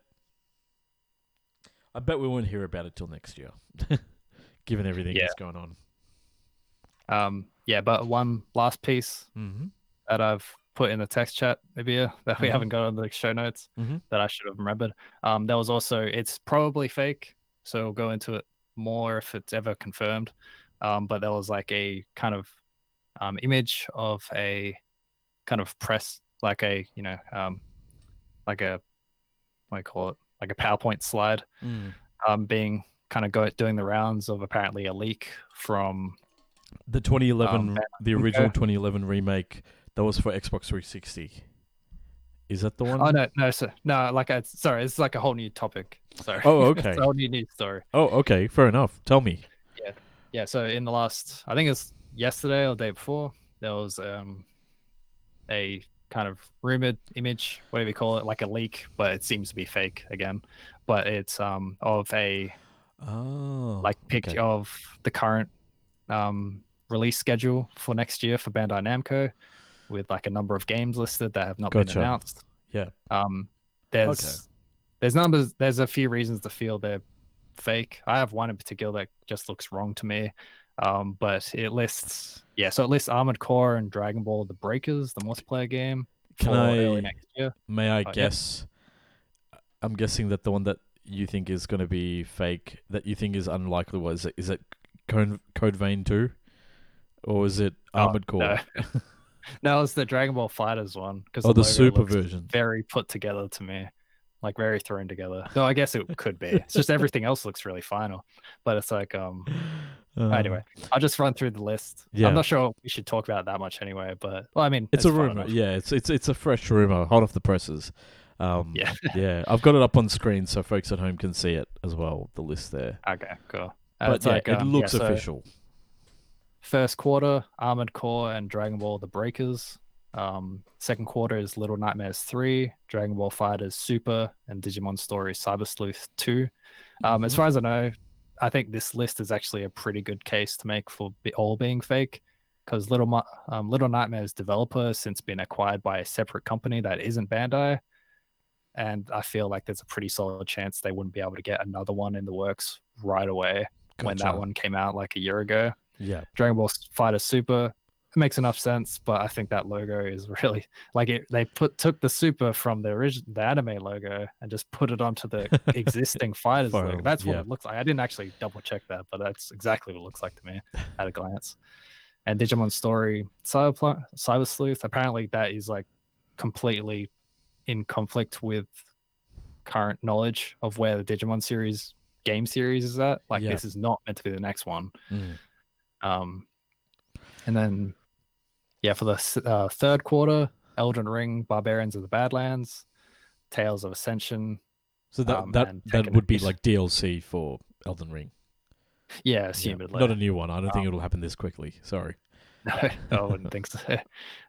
I bet we won't hear about it till next year, given everything Yeah. that's going on. um, yeah, but one last piece Mm-hmm. that I've put in the text chat, maybe uh, that we Mhm. haven't got on the show notes Mhm. that I should have remembered. Um, there was also it's probably fake, so we'll go into it more if it's ever confirmed. Um, but there was like a kind of um, image of a kind of press, like a you know, um, like a what do you call it, like a PowerPoint slide, Mm. um, being kind of go doing the rounds of apparently a leak from The 2011, Um, the original 2011 remake that was for Xbox 360. Is that the one? Oh no, no, sir. no. Like, I, sorry, it's like a whole new topic. Sorry. Oh, okay. it's a whole new news story. Oh, okay, fair enough. Tell me. Yeah, yeah. So in the last, I think it's yesterday or the day before, there was um a kind of rumored image, whatever you call it, like a leak, but it seems to be fake again. But it's um of a Oh, like picture okay. of the current um release schedule for next year for Bandai Namco, with like a number of games listed that have not Gotcha. been announced. Yeah. Um, there's Okay. there's numbers. There's a few reasons to feel they're fake. I have one in particular that just looks wrong to me. Um, but it lists yeah, so it lists Armored Core and Dragon Ball: The Breakers, the multiplayer game, Can I next year. may I Oh, yeah. guess? I'm guessing that the one that you think is going to be fake, that you think is unlikely, was it? Is it Code, Code Vein 2? Or is it Oh, Armored Core? No. no, it's the Dragon Ball FighterZ one because oh, the Super looks version. very put together to me, like very thrown together. So I guess it could be. It's just everything else looks really final, but it's like um. Uh, Anyway, I'll just run through the list. Yeah. I'm not sure we should talk about it that much anyway, but well, I mean, it's a rumor. enough. Yeah, it's it's it's a fresh rumor, hot off the presses. Um, Yeah. yeah. I've got it up on screen so folks at home can see it as well. The list there, Okay, cool. Uh, but yeah, like, it um, looks yeah, so official. First quarter, Armored Core and Dragon Ball: The Breakers. Um, second quarter is Little Nightmares 3, Dragon Ball FighterZ Super, and Digimon Story Cyber Sleuth 2. Um, as Mhm. far as I know, I think this list is actually a pretty good case to make for all being fake, because Little um, Little Nightmares developer has since been acquired by a separate company that isn't Bandai. and I feel like there's a pretty solid chance they wouldn't be able to get another one in the works right away when that one came out like a year ago. Yeah. Dragon Ball FighterZ Super it makes enough sense, but I think that logo is really like it. They put took the Super from the original the anime logo and just put it onto the existing FighterZ logo. That's what yeah. it looks like. I didn't actually double check that, but that's exactly what it looks like to me at a glance. And Digimon Story Cyber Cyber Sleuth apparently that is like completely in conflict with current knowledge of where the Digimon series game series is at. Like Yeah. this is not meant to be the next one. Mm. Um, and then, yeah, for the uh, third quarter, Elden Ring, Barbarians of the Badlands, Tales of Ascension. So that Um, that that would be like DLC for Elden Ring. Yeah, Yeah. Not a new one. I don't think Um, it'll happen this quickly. Sorry. No, I wouldn't think so.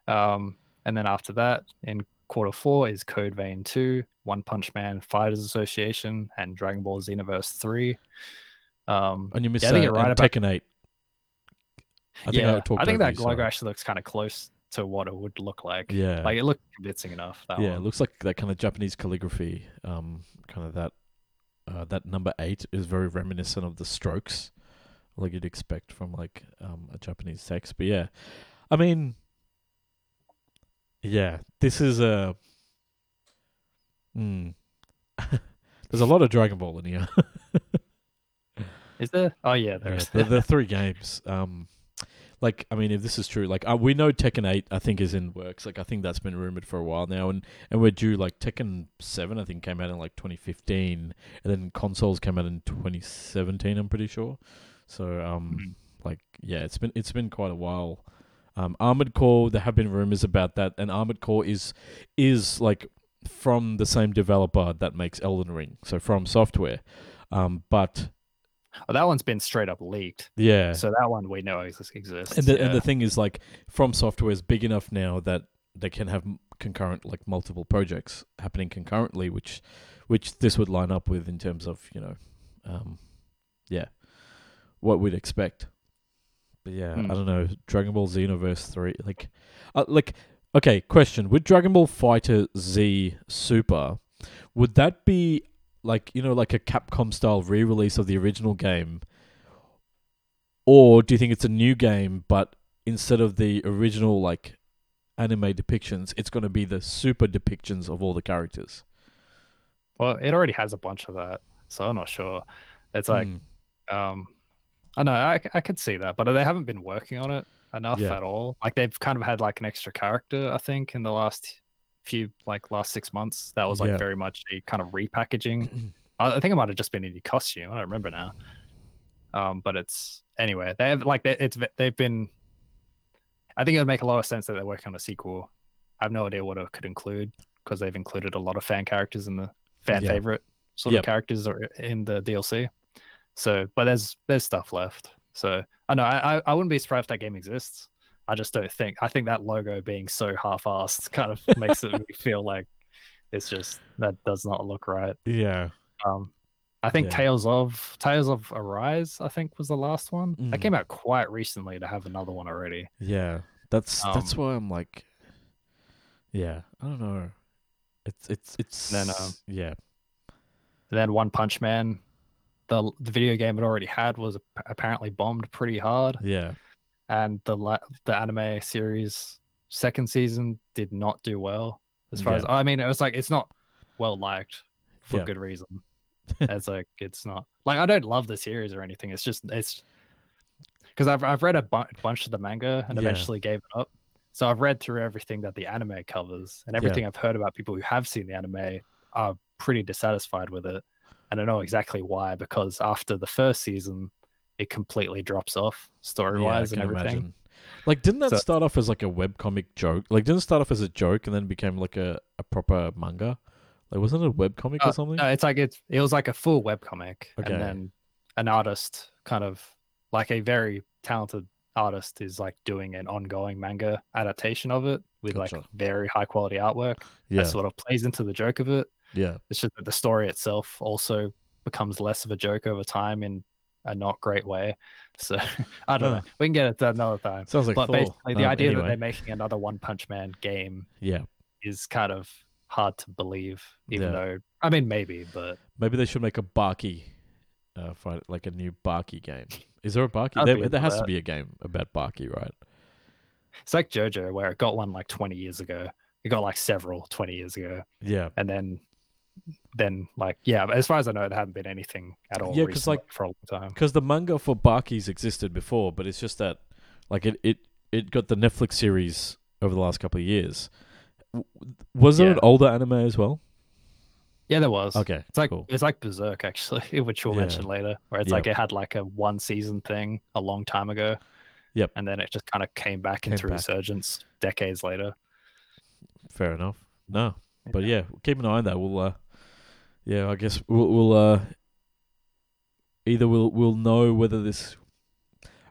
Um, and then after that, in quarter four is Code Vein 2, One Punch Man Fighters Association, and Dragon Ball Xenoverse 3. Um, And you missed Yeah, uh, right about- Tekken 8. I think yeah, I I think that logo actually looks kind of close to what it would look like. Yeah. Like it looked convincing enough. That yeah, it looks like that kind of Japanese calligraphy. Um, kind of that. Uh, that number eight is very reminiscent of the strokes, like you'd expect from like um a Japanese text. But yeah, I mean, yeah, this is a. Hmm. There's a lot of Dragon Ball in here. Is there? Oh yeah, Yeah, there's. the, the three games. Um, like I mean, if this is true, like uh, we know Tekken Eight, I think is in works. Like I think that's been rumored for a while now, and and we're due. Like Tekken Seven, I think came out in like 2015, and then consoles came out in 2017. I'm pretty sure. So um, Mhm. like yeah, it's been it's been quite a while. Um, Armored Core, there have been rumors about that, and Armored Core is is like from the same developer that makes Elden Ring, so FromSoftware. Um, but Oh, that one's been straight up leaked. yeah, So that one we know exists. and the, and the thing is like from software is big enough now that they can have concurrent like multiple projects happening concurrently which which this would line up with in terms of you know um yeah what we'd expect but yeah Hmm. i don't know dragon ball xenoverse 3 like uh, like okay question with dragon ball fighter z super would that be like you know like a capcom style re-release of the original game or do you think it's a new game, but instead of the original like anime depictions, it's going to be the super depictions of all the characters? well, it already has a bunch of that, so I'm not sure. It's like, Hmm. um, I know I could see that, but they haven't been working on it enough Yeah. at all. Like they've kind of had like an extra character, I think, in the last few like last six months. That was like Yeah. very much a kind of repackaging. I I think it might have just been in the costume. I don't remember now. Um, but it's anyway. They have like they, it's they've been. I think it would make a lot of sense that they're working on a sequel. I have no idea what it could include because they've included a lot of fan characters in the fan Yeah. favorite sort Yep. of characters are in the DLC. So, but there's there's stuff left. So I know I I- I wouldn't be surprised if that game exists. I just don't think I think that logo being so half-assed kind of makes it feel like it's just that does not look right. yeah, Um, I think Yeah. Tales of Tales of Arise, I think, was the last one. That Mm. came out quite recently to have another one already. yeah. That's that's Um, why I'm like, yeah, I don't know. It's it's it's Then, um, yeah, then One Punch Man, the the video game it already had was apparently bombed pretty hard, yeah, and the la- the anime series second season did not do well. As far as I mean, it was like it's not well liked for Yeah. good reason. it's like it's not like I don't love the series or anything. It's just it's because I've I've read a bu- bunch of the manga and Yeah. eventually gave it up. So I've read through everything that the anime covers and Yeah. everything I've heard about people who have seen the anime are pretty dissatisfied with it. And I know exactly why because after the first season, it completely drops off story wise can and everything. imagine. Like, didn't that So- start off as like a webcomic joke? Like, didn't it start off as a joke and then became like a, a proper manga? Like, wasn't it a webcomic Uh, or something? No, it's like it's it was like a full webcomic, Okay. and then an artist kind of like a very talented artist is like doing an ongoing manga adaptation of it with like very high quality artwork yeah, that sort of plays into the joke of it. yeah, It's just that the story itself also becomes less of a joke over time in a not great way. So I don't Huh. know. We can get it to another time. sounds like but Thor. basically, the Um, idea that they're making another One Punch Man game yeah, is kind of hard to believe. Even Yeah. though I mean maybe, but Maybe they should make a Baki, uh, fight like a new Baki game. Is there a Baki? There, there has to be a game about Baki, right? it's like JoJo where it got one like 20 years ago. It got like several 20 years ago, Yeah, and then then like yeah. As far as I know, there haven't been anything at all. Yeah, 'cause, like- for a long time. because the manga for Baki's existed before, but it's just that like it it it got the Netflix series over the last couple of years. Was there Yeah. an older anime as well? Yeah, there was. Okay, It's like cool. it's like Berserk actually, which we'll Yeah. mention later, where it's Yeah. like it had like a one season thing a long time ago. Yep. And then it just kind of came back Came into back. resurgence decades later. Fair enough. No, but yeah, keep an eye on that. We'll, uh, yeah, I guess we'll, we'll uh, either we'll we'll know whether this.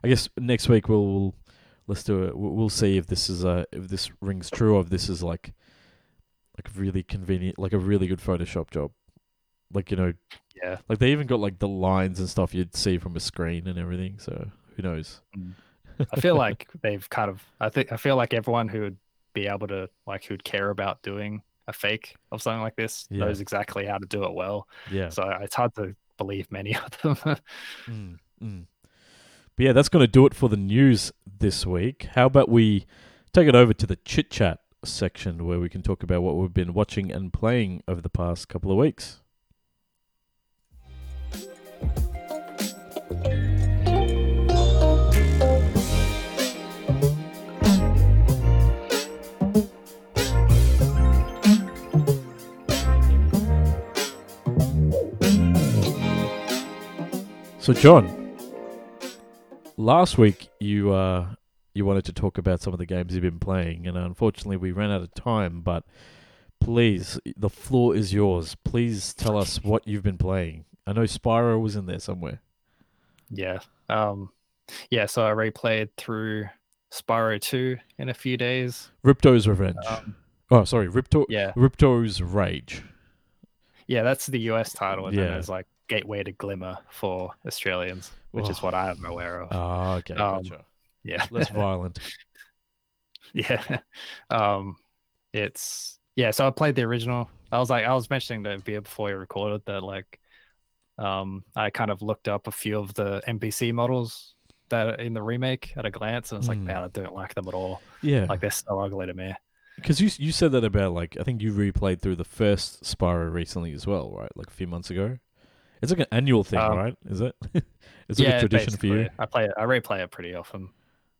I guess next week we'll, we'll let's do it. We'll, we'll see if this is uh if this rings true or if this is like like really convenient, like a really good Photoshop job. Like you know, Yeah. like they even got like the lines and stuff you'd see from a screen and everything. So who knows? I feel like they've kind of I think I feel like everyone who would be able to like who'd care about doing a fake of something like this Yeah. knows exactly how to do it well. Yeah. So it's hard to believe many of them. Mm, mm. But yeah, that's going to do it for the news this week. How about we take it over to the chit chat section where we can talk about what we've been watching and playing over the past couple of weeks. So, John, last week you uh, you wanted to talk about some of the games you've been playing, and unfortunately we ran out of time. But please, the floor is yours. Please tell us what you've been playing. I know Spyro was in there somewhere. yeah. Um yeah, so I replayed through Spyro 2 in a few days. Ripto's Revenge. Um, oh, sorry, Ripto. yeah. Ripto's Rage. Yeah, that's the US title, and Yeah. then there's like Gateway to Glimmer for Australians, which is Oh. what I'm aware of. Ah, okay, Um, gotcha. yeah, Less violent. yeah. Um, it's yeah. So I played the original. I was like, I was mentioning Beer before we recorded that like, um, I kind of looked up a few of the NPC models that are in the remake at a glance, and it's like, Mm. man, I don't like them at all. Yeah, Like they're so ugly to me. because you you said that about like I think you replayed through the first Spyro recently as well, right? Like a few months ago. It's like an annual thing, Um, right? Is it? it's like a tradition for you. I play it. I replay it pretty often.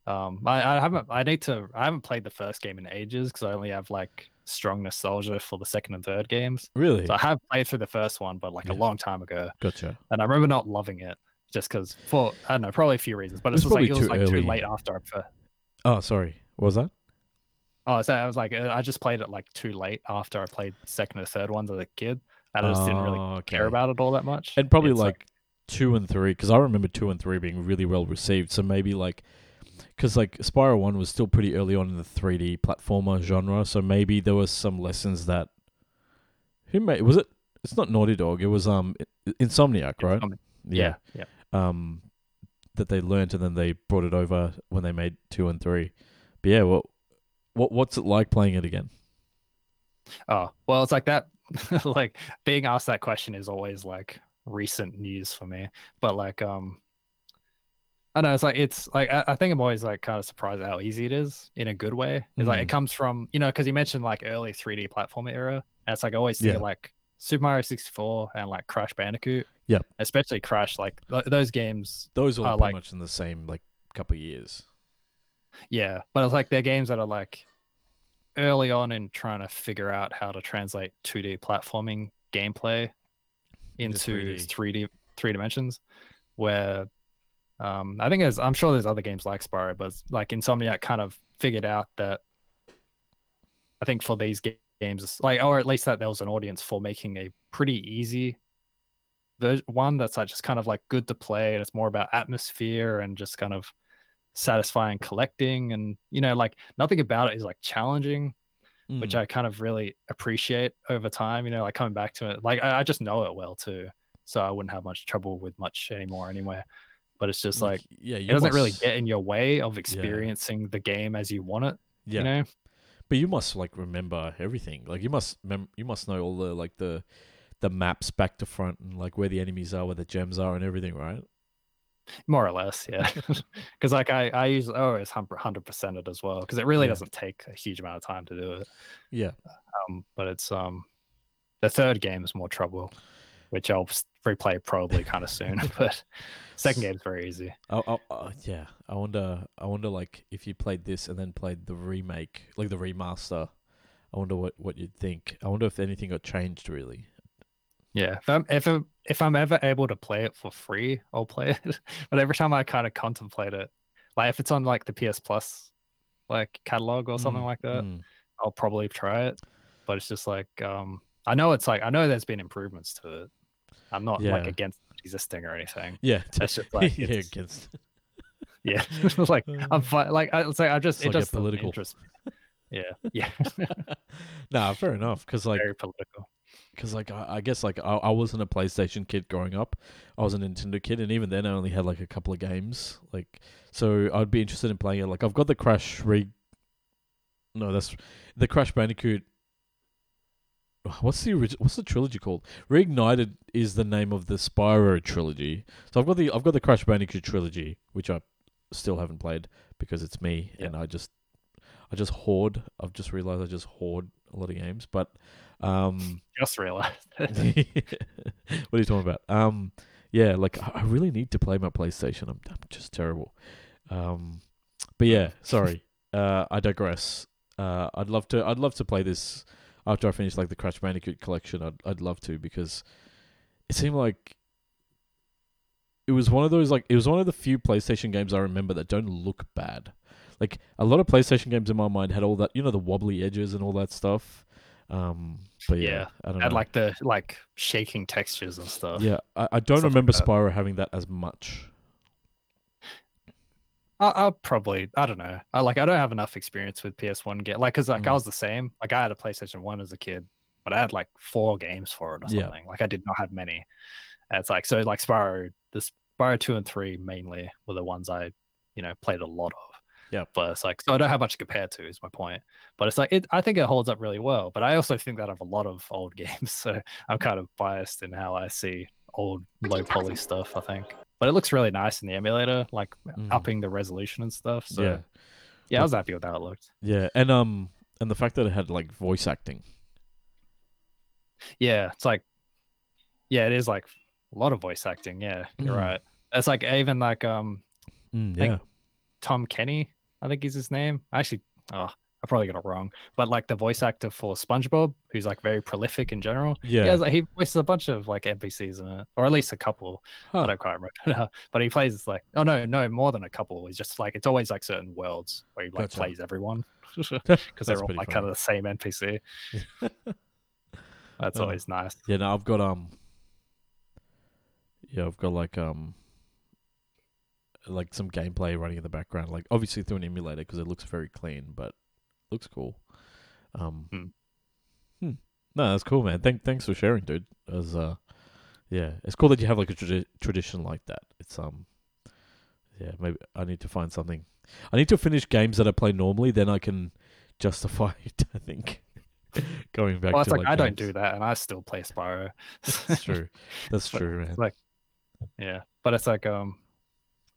Um, I, I haven't. I need to. I haven't played the first game in ages because I only have like strong nostalgia for the second and third games. Really? So I have played through the first one, but like Yeah. a long time ago, Gotcha. and I remember not loving it just because for I don't know, probably a few reasons. But it It's was like it was too like early. too late after I. Oh, sorry. What was that? Oh, so I was like, uh, I just played it like too late after I played second or third ones as a kid, I just didn't really Oh, care about it all that much. And probably It's like two and three, because I remember two and three being really well received. So maybe like, because like Spyro One was still pretty early on in the 3D platformer genre. So maybe there was some lessons that who made was it? It's not Naughty Dog. It was um Insomniac, right? Insomni- yeah, yeah. Um, that they learned and then they brought it over when they made two and three. But yeah, what what what's it like playing it again? Oh, well, it's like that. like being asked that question is always like recent news for me. But like, um, I don't know. It's like it's like I, I think I'm always like kind of surprised at how easy it is in a good way. It's like Mm. it comes from you know because you mentioned like early 3D platform era, and it's like I always see Yeah. like Super Mario 64 and like Crash Bandicoot. Yeah, Especially Crash, like th- those games. Those are pretty like- much in the same like couple of years. Yeah, but it's like they're games that are like early on in trying to figure out how to translate 2D platforming gameplay Into into 3D. 3D three dimensions. Where um, I think there's, I'm sure there's other games like Spyro, but like Insomniac kind of figured out that I think for these ga- games, like or at least that there was an audience for making a pretty easy version, one that's like just kind of like good to play and it's more about atmosphere and just kind of satisfying collecting and you know like nothing about it is like challenging which Mm. i kind of really appreciate over time you know like coming back to it like I, I just know it well too so i wouldn't have much trouble with much anymore anyway but it's just like yeah, it doesn't really get in your way of experiencing the game as you want it yeah. you know But you must like remember everything. Like you must mem- you must know all the like the the maps back to front and like where the enemies are, where the gems are, and everything, right? More or less, yeah. Because like I I use oh it's hundred percent it as well because it really Yeah. doesn't take a huge amount of time to do it. Yeah. Um, but it's um the third game is more trouble, which I'll replay probably kind of soon. but second game's very easy. Oh, oh, oh, yeah. I wonder. I wonder, like, if you played this and then played the remake, like the remaster. I wonder what what you'd think. I wonder if anything got changed really. Yeah, if if I'm, if I'm ever able to play it for free, I'll play it. but every time I kind of contemplate it, like if it's on like the PS Plus, like catalog or something Mm, like that, mm. I'll probably try it. But it's just like um, I know it's like I know there's been improvements to it. I'm not like Yeah. against existing or anything. Yeah. It's just like yeah. Against. yeah, like I'm fine. Like I it's like I just It's it like just political. interest. Yeah, yeah, nah, fair enough. Because like, very political. Because like, I, I guess like I, I wasn't a PlayStation kid growing up. I was a Nintendo kid, and even then, I only had like a couple of games. Like, so I'd be interested in playing it. Like, I've got the Crash re. No, that's the Crash Bandicoot. Uh, what's the orig- what's the trilogy called? Reignited is the name of the Spyro trilogy. So I've got the I've got the Crash Bandicoot trilogy, which I still haven't played because it's me Yeah. and I just I just hoard. I've just realized I just hoard a lot of games, but um Just realized. what are you talking about? Um, yeah, like I really need to play my PlayStation. I'm, I'm just terrible. Um, but yeah, sorry. Uh, I digress. Uh, I'd love to. I'd love to play this after I finish like the Crash Bandicoot collection. I'd I'd love to because it seemed like it was one of those like it was one of the few PlayStation games I remember that don't look bad. Like a lot of PlayStation games in my mind had all that, you know, the wobbly edges and all that stuff. Um, but yeah, Yeah, I don't know. like the like shaking textures and stuff. Yeah, I, I don't remember that. Spyro having that as much. I'll, I'll probably I don't know. I like I don't have enough experience with PS1 game like because like I Mm. was the same. Like I had a PlayStation One as a kid, but I had like four games for it or Yeah. something. Like I did not have many. And it's like so like Spyro, the Spyro two and three mainly were the ones I you know played a lot of. Yeah. But it's like so I don't have much to compare to is my point. But it's like it I think it holds up really well. But I also think that of a lot of old games, so I'm kind of biased in how I see old low poly stuff. I think. But it looks really nice in the emulator, like Mm. upping the resolution and stuff. So yeah, yeah, I was happy with how it looked. yeah, and um, and the fact that it had like voice acting. Yeah, it's like, yeah, it is like a lot of voice acting. Yeah, you're Mm. right. It's like even like um Mm, yeah, Tom Kenny, I think is his name. Actually, oh, I probably got it wrong. But like the voice actor for SpongeBob, who's like very prolific in general. yeah. He, has, like, he voices a bunch of like NPCs in it, or at least a couple. Huh. I don't quite remember. but he plays like, oh no, no, more than a couple. He's just like it's always like certain worlds where he like Gotcha. plays everyone because they're all like funny. kind of the same NPC. That's Oh. always nice. Yeah, no, I've got um. Yeah, I've got like um. Like some gameplay running in the background, like obviously through an emulator because it looks very clean, but looks cool. Um. Hmm. hmm. No, that's cool, man. Thank, thanks for sharing, dude. As uh, yeah, it's cool that you have like a tradi- tradition like that. It's um, yeah, maybe I need to find something. I need to finish games that I play normally, then I can justify it. I think going back Well, it's to like, I don't do that, and I still play Spyro. That's true. That's true, man. like, yeah, but it's like, um,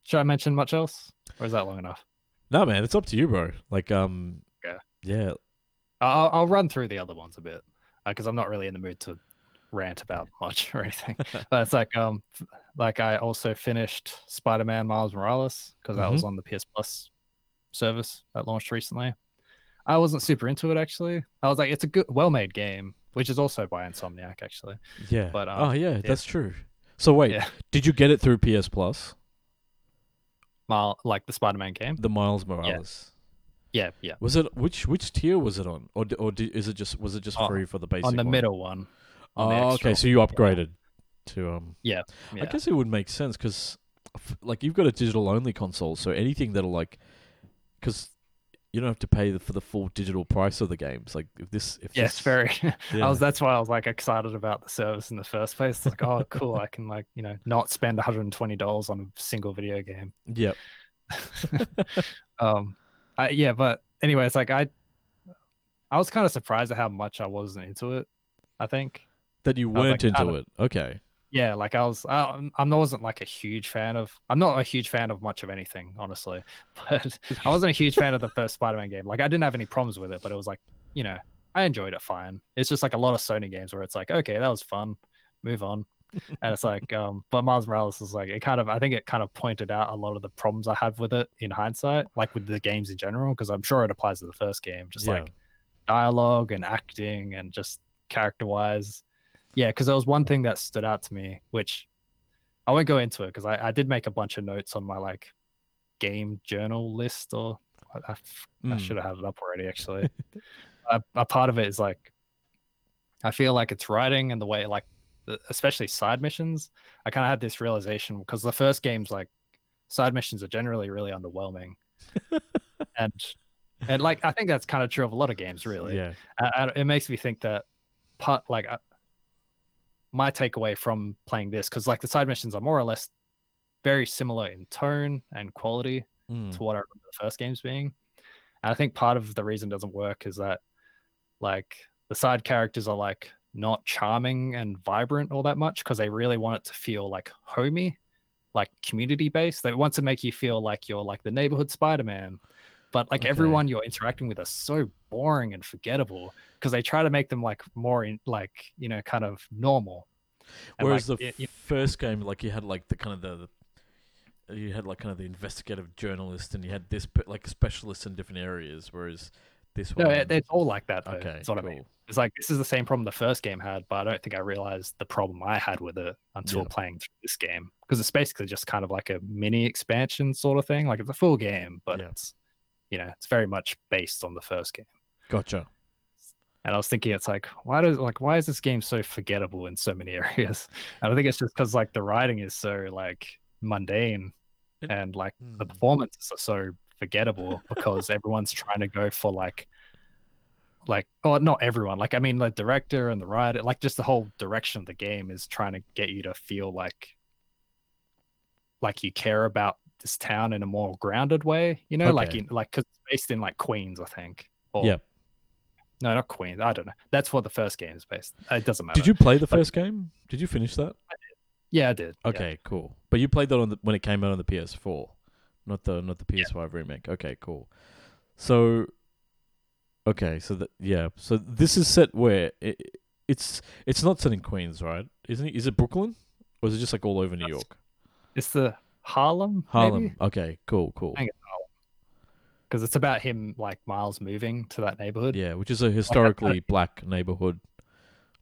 should I mention much else, or is that long enough? No, man, it's up to you, bro. Like, um, Yeah. yeah, I'll, I'll run through the other ones a bit because I'm not really in the mood to rant about much or anything. but it's like, um, like I also finished Spider-Man Miles Morales because that was Mm-hmm. on the PS Plus service that launched recently. I wasn't super into it actually. I was like, it's a good, well-made game, which is also by Insomniac actually. yeah. But, um, oh, yeah, that's true. So wait, Yeah. did you get it through PS Plus? Mile, like the Spider-Man game. The Miles Morales. Yeah, yeah. Was it which which tier was it on, or or is it just was it just Oh, free for the basic? on the one? middle one. on Oh, okay. So you upgraded to um. Yeah. I guess it would make sense because, like, you've got a digital only console, so anything that'll like, because you don't have to pay the, for the full digital price of the games. Like, if this, if Yes, this, very. yeah. I was. That's why I was like excited about the service in the first place. Like, oh, cool! I can like you know not spend 120 dollars on a single video game. Yep. um, I, yeah, but anyway, it's like I I was kind of surprised at how much I wasn't into it. I think. That you weren't like, into it. Okay. Yeah, like I was, I, I wasn't like a huge fan of. I'm not a huge fan of much of anything, honestly. But I wasn't a huge fan of the first Spider-Man game. Like I didn't have any problems with it, but it was like, you know, I enjoyed it fine. It's just like a lot of Sony games where it's like, okay, that was fun, move on. and it's like, um, but Miles Morales is like, it kind of, I think it kind of pointed out a lot of the problems I have with it in hindsight, like with the games in general, because I'm sure it applies to the first game, just Yeah. like dialogue and acting and just character wise. Yeah, because there was one thing that stood out to me, which I won't go into it because I, I did make a bunch of notes on my like game journal list, or I Mm. should have had it up already actually. a, a part of it is like I feel like it's writing and the way like especially side missions. I kind of had this realization because the first game's like side missions are generally really underwhelming, and and like I think that's kind of true of a lot of games really Yeah. I, I- it makes me think that part like my takeaway from playing this because like the side missions are more or less very similar in tone and quality Mm. to what I remember the first games being. And I think part of the reason it doesn't work is that like the side characters are like not charming and vibrant all that much because they really want it to feel like homey, like community based. They want to make you feel like you're like the neighborhood Spider-Man. But like Okay. everyone you're interacting with are so boring and forgettable because they try to make them like more in like, you know, kind of normal. And, Whereas like, the it- it- first game, like you had like the kind of the, you had like kind of the investigative journalist, and you had this like specialists in different areas. Whereas this no, one, it, it's all like that though. okay, That's what cool. I mean. It's like this is the same problem the first game had, but I don't think I realized the problem I had with it until Yeah. playing through this game because it's basically just kind of like a mini expansion sort of thing. Like it's a full game, but Yeah. it's you know it's very much based on the first game. Gotcha. And I was thinking, it's like why does like why is this game so forgettable in so many areas? And I think it's just because like the writing is so like mundane and like the Mm. performances are so forgettable because everyone's trying to go for like like oh not everyone like i mean the director and the writer like just the whole direction of the game is trying to get you to feel like like you care about this town in a more grounded way you know like in like because it's based in like queens i think or Yep. no not queens i don't know that's what the first game is based it doesn't matter Did you play the But- first game? Did you finish that? yeah i did yeah. Okay, cool. But you played that on the, when it came out on the PS4, not the not the PS5 remake. Okay, cool. So, okay, so that yeah, so this is set where it, it's it's not set in Queens, right? Isn't it? Is it Brooklyn, or is it just like all over New That's- York? it's the harlem Harlem. Okay, cool, cool. Because it's about him like miles moving to that neighborhood Yeah, which is a historically black neighborhood.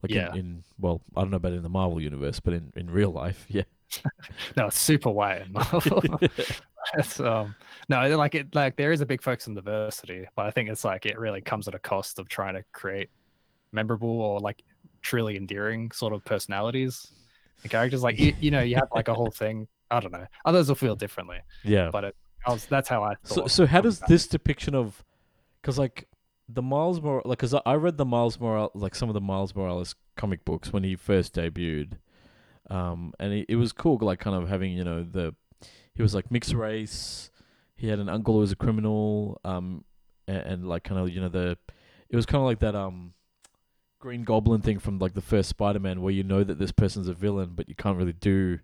Like Yeah. in, in well, I don't know about in the Marvel universe, but in, in real life, yeah. no it's super white in Marvel. um no like it like there is a big focus on diversity but i think it's like it really comes at a cost of trying to create memorable or like truly endearing sort of personalities and characters like you, you know you have like a whole thing i don't know. Others will feel differently. Yeah. but it, I was, that's how i So, thought so how does this depiction of, because like the Miles Morales, like, because I read the Miles Morales, like some of the Miles Morales comic books when he first debuted, um, and it, it was cool, like kind of having you know the, he was like mixed race, he had an uncle who was a criminal, um, and, and like kind of you know the, it was kind of like that um, Green Goblin thing from like the first Spider Man where you know that this person's a villain, but you can't really do,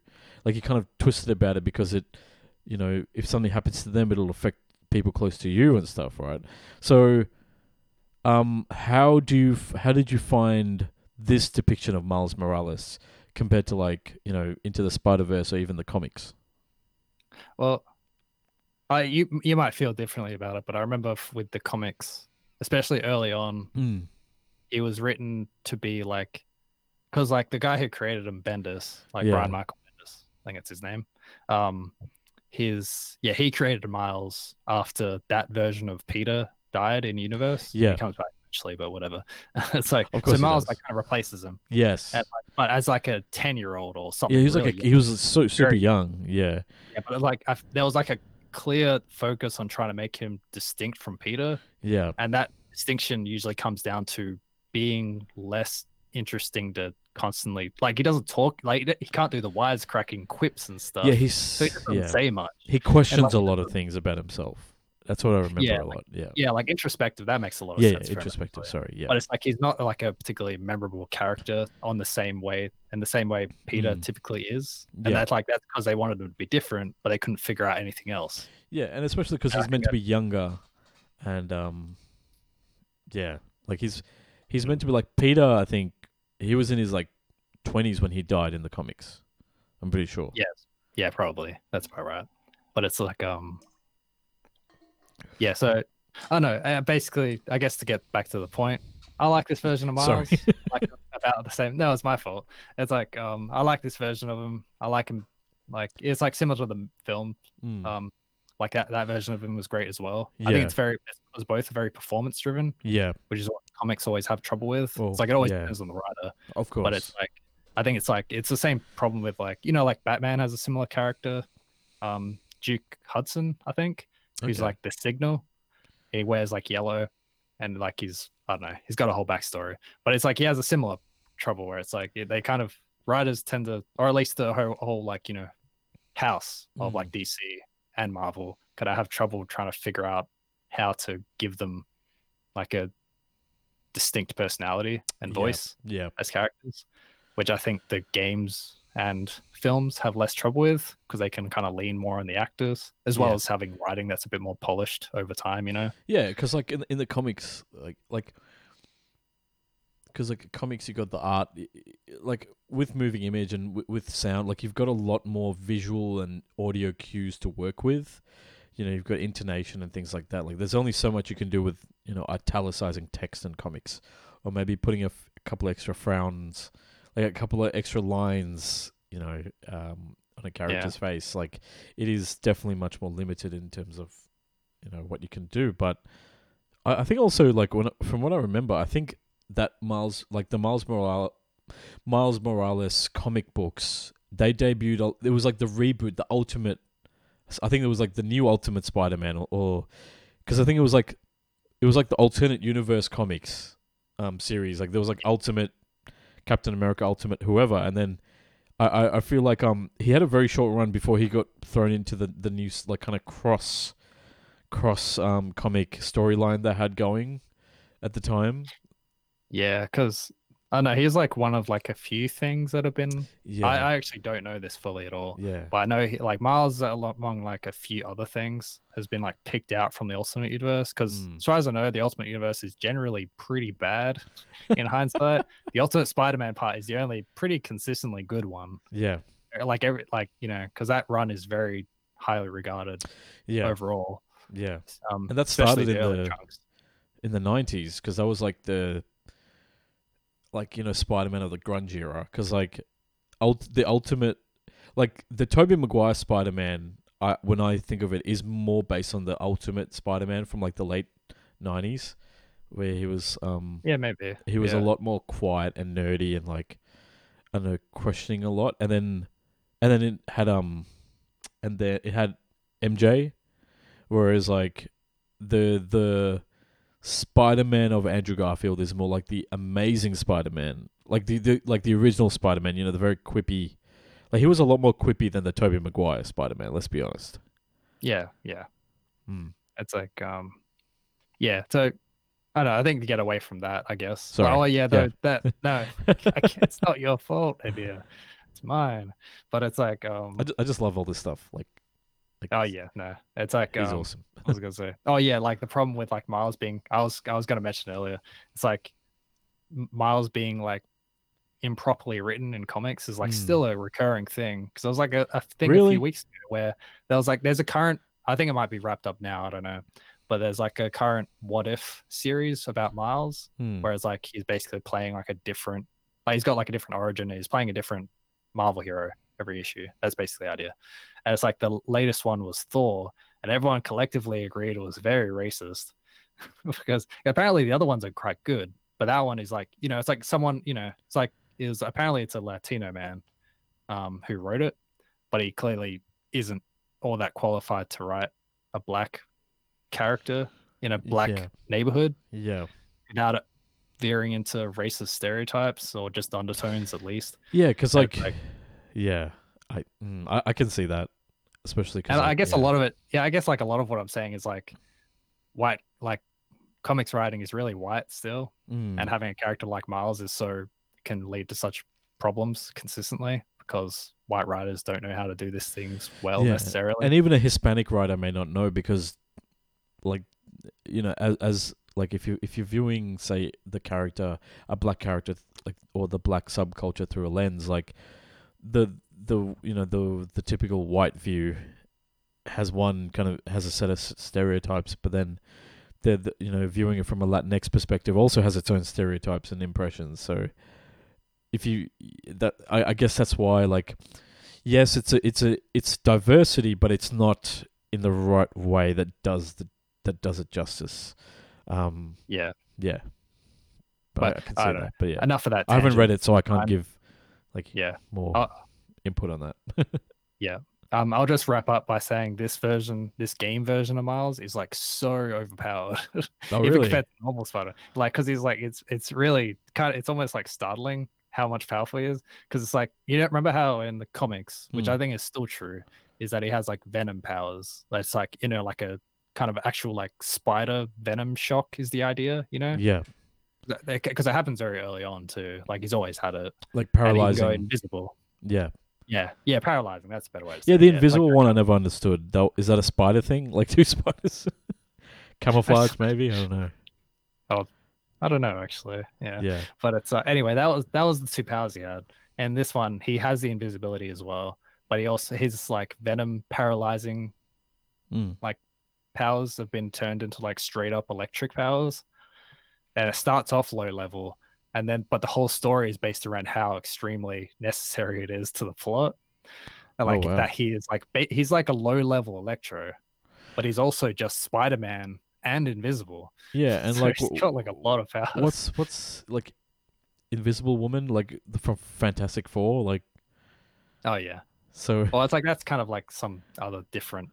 like you kind of twisted about it because it you know, if something happens to them, it'll affect people close to you and stuff, right? So, um, how do you, f- how did you find this depiction of Miles Morales compared to like, you know, Into the Spider Verse or even the comics? Well, I you you might feel differently about it, but I remember f- with the comics, especially early on, Mm. it was written to be like, because like the guy who created him, Bendis, like Yeah. Brian Michael think it's his name. Um, his yeah, he created Miles after that version of Peter died in universe. Yeah. he comes back eventually, but whatever. it's like Of so Miles like kind of replaces him, Yes. and, like, but as like a ten year old or something. yeah, he was really like a, he was so super Very- young. Yeah. Yeah, but like I, there was like a clear focus on trying to make him distinct from Peter, Yeah. and that distinction usually comes down to being less interesting to constantly like he doesn't talk like he can't do the wisecracking quips and stuff. Yeah. He's so he doesn't yeah. say much. He questions like- a lot of things about himself. That's what I remember Yeah, a lot. Yeah. Yeah, like introspective. That makes a lot of Yeah, yeah, sense. him. introspective. Sorry. Yeah. But it's like he's not like a particularly memorable character on the same way, in the same way Peter Mm. typically is. And Yeah. that's like that's because they wanted him to be different, but they couldn't figure out anything else. Yeah, and especially because he's meant to be younger, and um, yeah, like he's he's meant to be like Peter. I think he was in his like twenties when he died in the comics. I'm pretty sure. Yes. Yeah, probably. That's about right. But it's like um Yeah, so I don't know. Uh, basically, I guess to get back to the point, I like this version of. Miles. like about the same. No, it's my fault. It's like um I like this version of him. I like him like it's like similar to the film. Mm, Um like that, that version of him was great as well. Yeah. I think it's very it was both very performance driven, yeah, which is what comics always have trouble with. Well, it's like it always yeah. depends on the writer of course. but it's like I think it's like it's the same problem with like you know like Batman has a similar character, um Duke Hudson I think who's Okay. like the Signal. He wears like yellow, and like he's I don't know he's got a whole backstory, but it's like he has a similar trouble where it's like they kind of writers tend to or at least the whole, whole like you know house of Mm. like DC and Marvel could I have trouble trying to figure out how to give them like a distinct personality and voice yeah, as characters, which I think the games and films have less trouble with because they can kind of lean more on the actors as well Yeah. as having writing that's a bit more polished over time. You know? yeah. Because like in in the comics, like like. Because like comics, you got the art, like with moving image and w- with sound, like you've got a lot more visual and audio cues to work with. You know you've got intonation and things like that. Like there's only so much you can do with you know italicizing text in comics or maybe putting a, f- a couple extra frowns like a couple of extra lines you know um, on a character's face. Like it is definitely much more limited in terms of you know what you can do. But i, I think also like when from what i remember i think that miles like the miles morales miles morales comic books they debuted it was like the reboot the ultimate I think it was like the new Ultimate Spider-Man, or because I think it was like it was like the alternate universe comics um series. Like there was like Ultimate Captain America, Ultimate whoever, and then I I, feel like um he had a very short run before he got thrown into the the new like kind of cross cross um comic storyline they had going at the time. Yeah, because I don't know he's like one of like a few things that have been. Yeah, I, I actually don't know this fully at all. yeah, But I know he, like Miles among like a few other things has been like picked out from the Ultimate Universe because Mm. as far as I know, the Ultimate Universe is generally pretty bad in hindsight. The Ultimate Spider-Man part is the only pretty consistently good one. yeah, Like every like you know because that run is very highly regarded yeah, overall. yeah. Um, And that started in the- chunks. in the nineties because that was like the like you know Spider-Man of the grunge era because like ult- the ultimate like the Tobey Maguire Spider-Man I when I think of it is more based on the ultimate Spider-Man from like the late nineties where he was um Yeah, maybe. he was a lot more quiet and nerdy and like I don't know questioning a lot. And then and then it had um and then it had MJ whereas like the the Spider-Man of Andrew Garfield is more like the amazing Spider-Man like the, the like the original Spider-Man you know the very quippy like he was a lot more quippy than the Tobey Maguire Spider-Man let's be honest Yeah, yeah. mm. It's like um, yeah. So I don't know. I think to get away from that, I guess. Sorry. Oh yeah, Yeah. that no, it's not your fault, India. It's mine. But it's like um. I just love all this stuff like, like Oh yeah, no. It's like he's um, awesome I was gonna say. Oh yeah, like the problem with like Miles being, I was I was gonna mention earlier. It's like Miles being like improperly written in comics is like Mm. still a recurring thing. Because there was like a, a thing a few weeks ago where there was like there's a current. I think it might be wrapped up now. I don't know, but there's like a current What If series about Miles, Hmm. whereas like he's basically playing like a different. Like he's got like a different origin. He's playing a different Marvel hero every issue. That's basically the idea. And it's like the latest one was Thor, and everyone collectively agreed it was very racist because apparently the other ones are quite good, but that one is like you know it's like someone you know it's like it was apparently it's a Latino man um, who wrote it, but he clearly isn't all that qualified to write a black character in a black Yeah. neighborhood yeah without it veering into racist stereotypes or just undertones at least. Yeah, because like, like- yeah, I, mm, I I can see that, especially because And I guess a lot of it, yeah, I guess like a lot of what I'm saying is like white like comics writing is really white still, Mm. and having a character like Miles is so can lead to such problems consistently because white writers don't know how to do these things well Yeah, necessarily. and even a Hispanic writer may not know because, like, you know, as, as like if you if you're viewing say the character a black character like or the black subculture through a lens like the the you know the the typical white view has one kind of has a set of stereotypes but then the, you know viewing it from a Latinx perspective also has its own stereotypes and impressions. So if you that I, I guess that's why like yes it's a it's a it's diversity but it's not in the right way that does the that does it justice. Um yeah, yeah. But, But I I don't that but yeah. Enough of that. I haven't read it so I can't I'm- give like Yeah. more. Uh, input on that yeah. Um, I'll just wrap up by saying this version, this game version of Miles, is like so overpowered. oh even really compared to normal Spider. Like, because he's like, it's it's really kind of, it's almost like startling how much powerful he is. Because it's like, you don't remember how in the comics, which Hmm. I think is still true, is that he has like venom powers. That's like, you know, like a kind of actual like spider venom shock is the idea, you know? yeah Because it happens very early on too. Like he's always had it. like And he can go paralyzing invisible. yeah Yeah, yeah, paralyzing. That's a better way to say yeah it. the like invisible a one I never understood though is that a spider thing like two spiders camouflage maybe I don't know of- I don't know actually. Yeah. yeah but it's uh, anyway that was that was the two powers he had and this one he has the invisibility as well but he also his like venom paralyzing mm. powers have been turned into like straight up electric powers and it starts off low level and then but the whole story is based around how extremely necessary it is to the plot and Oh, like wow. that he is like he's like a low level electro but he's also just spider-man and invisible yeah and So like he's got like a lot of powers what's what's like invisible woman like the- from fantastic four like oh yeah so Well, it's like that's kind of like some other different.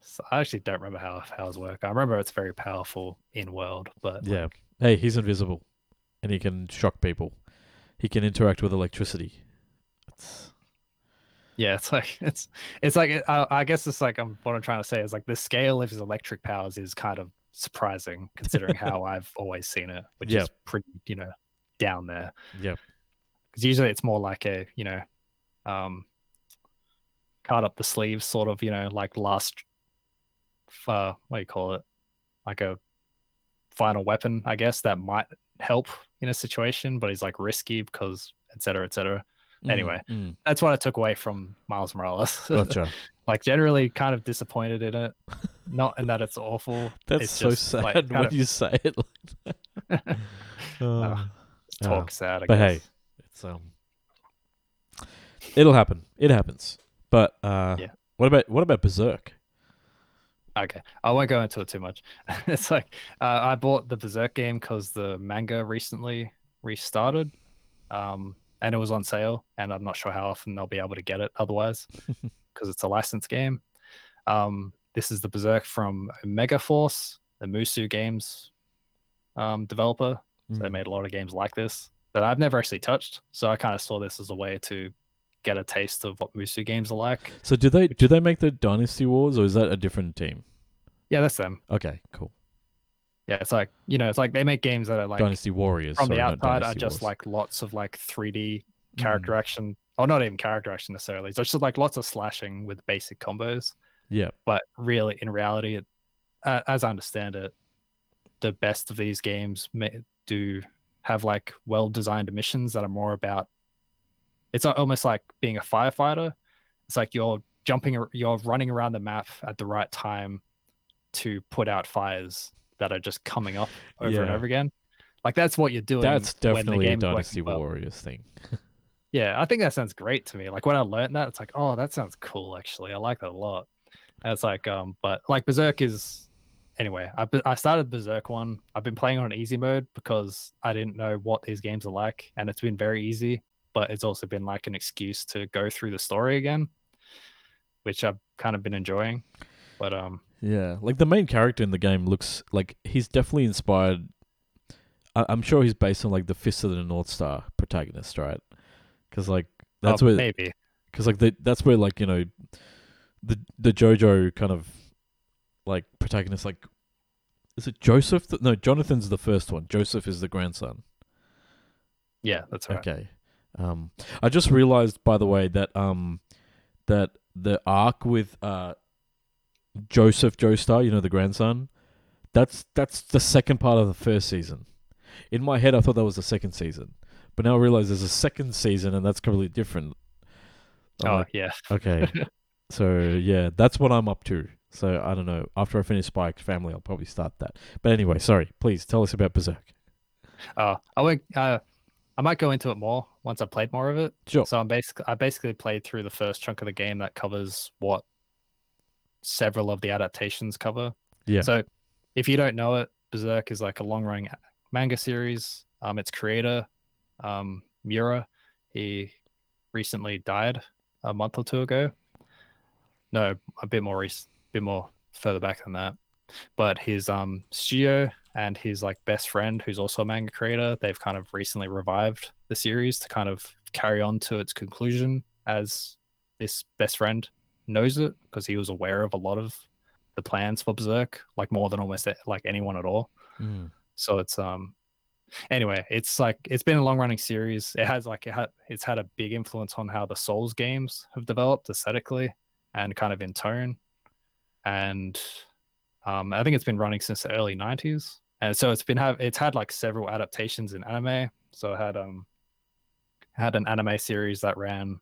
So I actually don't remember how powers work. I remember it's very powerful in world, but Yeah. like, Hey, he's invisible, and he can shock people. He can interact with electricity. It's, yeah, it's like it's it's like I, I guess it's like um, what I'm trying to say is like the scale of his electric powers is kind of surprising considering how I've always seen it, which Yeah. is pretty you know down there. yeah, Because usually it's more like a you know, um, card up the sleeves sort of you know like last, uh, what do you call it, like a final weapon, I guess that might help in a situation, but he's like risky because et cetera, et cetera. Mm, Anyway. mm, That's what I took away from Miles Morales. gotcha. like generally kind of disappointed in it. Not in that it's awful. That's it's so sad like, when of you say it. Like that. Uh, talk sad, I but guess. hey, it's um, it'll happen. It happens. But uh, Yeah. what about what about Berserk? Okay, I won't go into it too much. it's like uh, I bought the Berserk game because the manga recently restarted, um, and it was on sale. And I'm not sure how often they'll be able to get it otherwise, because it's a licensed game. Um, this is the Berserk from Omega Force, the Musou Games um, developer. So they Mm. made a lot of games like this that I've never actually touched. So I kind of saw this as a way to get a taste of what Musou games are like. So do they do they make the Dynasty Wars or is that a different team? Yeah, that's them. Okay, cool. Yeah, it's like you know, it's like they make games that are like Dynasty Warriors. from sorry, the outside are just Wars. like lots of like 3D Mm. character action, or not even character action necessarily. So it's just like lots of slashing with basic combos. Yeah. But really, in reality, it, uh, as I understand it, the best of these games may, do have like well designed missions that are more about. It's almost like being a firefighter. It's like you're jumping, you're running around the map at the right time to put out fires that are just coming up over and over again. Like that's what you're doing. That's definitely a Dynasty well. Warriors thing. Yeah, I think that sounds great to me. Like when I learned that, it's like, oh, that sounds cool. Actually, I like that a lot. And it's like, um, but like Berserk is. Anyway, I I started Berserk one. I've been playing on easy mode because I didn't know what these games are like, and it's been very easy. But it's also been like an excuse to go through the story again, which I've kind of been enjoying. But um, Yeah, like the main character in the game looks like he's definitely inspired. I- I'm sure he's based on like the Fist of the North Star protagonist, right? Because like that's oh, where, maybe because like the, that's where like you know, the the JoJo kind of like protagonist like Is it Joseph? No, Jonathan's the first one. Joseph is the grandson. Yeah, that's right. Okay. Um, I just realized, by the way, that um, that the arc with uh, Joseph Joestar, you know, the grandson, that's that's the second part of the first season. In my head, I thought that was the second season, but now I realize there's a second season, and that's completely different. I'm Oh like, yeah. okay. so yeah, that's what I'm up to. So I don't know. After I finish Spy X Family, I'll probably start that. But anyway, sorry. Please tell us about Berserk. Uh, I would, uh, I might go into it more once I played more of it. Sure. So I'm basically I basically played through the first chunk of the game that covers what several of the adaptations cover. Yeah. So if you don't know it, Berserk is like a long running manga series. Um, its creator, um, Miura, he recently died a month or two ago. No, a bit more recent, a bit more further back than that. But his um studio and his like best friend, who's also a manga creator, they've kind of recently revived the series to kind of carry on to its conclusion as this best friend knows it because he was aware of a lot of the plans for Berserk, like more than almost like anyone at all. Mm. So it's um anyway, it's like it's been a long running series. It has like it had it's had a big influence on how the Souls games have developed aesthetically and kind of in tone. And um I think it's been running since the early 90s. And so it's been have it's had like several adaptations in anime. So it had um had an anime series that ran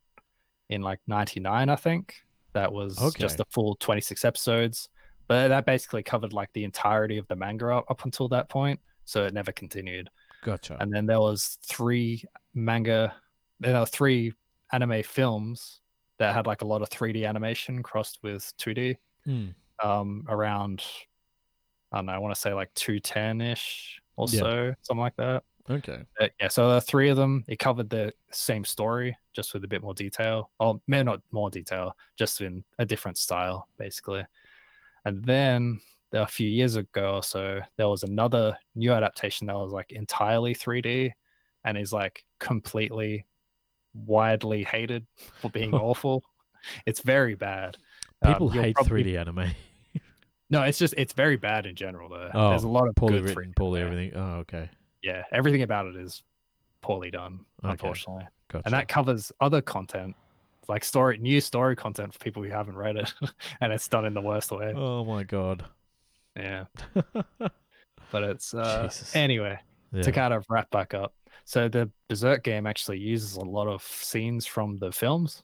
in like 99 I think. That was just Okay. the full 26 episodes. But that basically covered like the entirety of the manga up, up until that point so it never continued. Gotcha. And then there was three manga, there were three anime films that had like a lot of 3D animation crossed with 2D. Mm. Um, around, I don't know, I want to say like 210 ish or Yeah. so, something like that. Okay. Uh, yeah, so there are three of them. It covered the same story, just with a bit more detail. Or maybe not more detail, just in a different style, basically. And then a few years ago or so, there was another new adaptation that was like entirely 3D and is like completely widely hated for being awful. It's very bad. Um, People you'll hate probably- 3D anime. No, it's just it's very bad in general. Though Oh, there's a lot of poorly written, 3D poorly there. everything. Oh, okay. Yeah, everything about it is poorly done, Okay. unfortunately. Gotcha. and that covers other content like story new story content for people who haven't read it and it's done in the worst way oh my god. yeah but it's uh anyway Yeah. to kind of wrap back up so the berserk game actually uses a lot of scenes from the films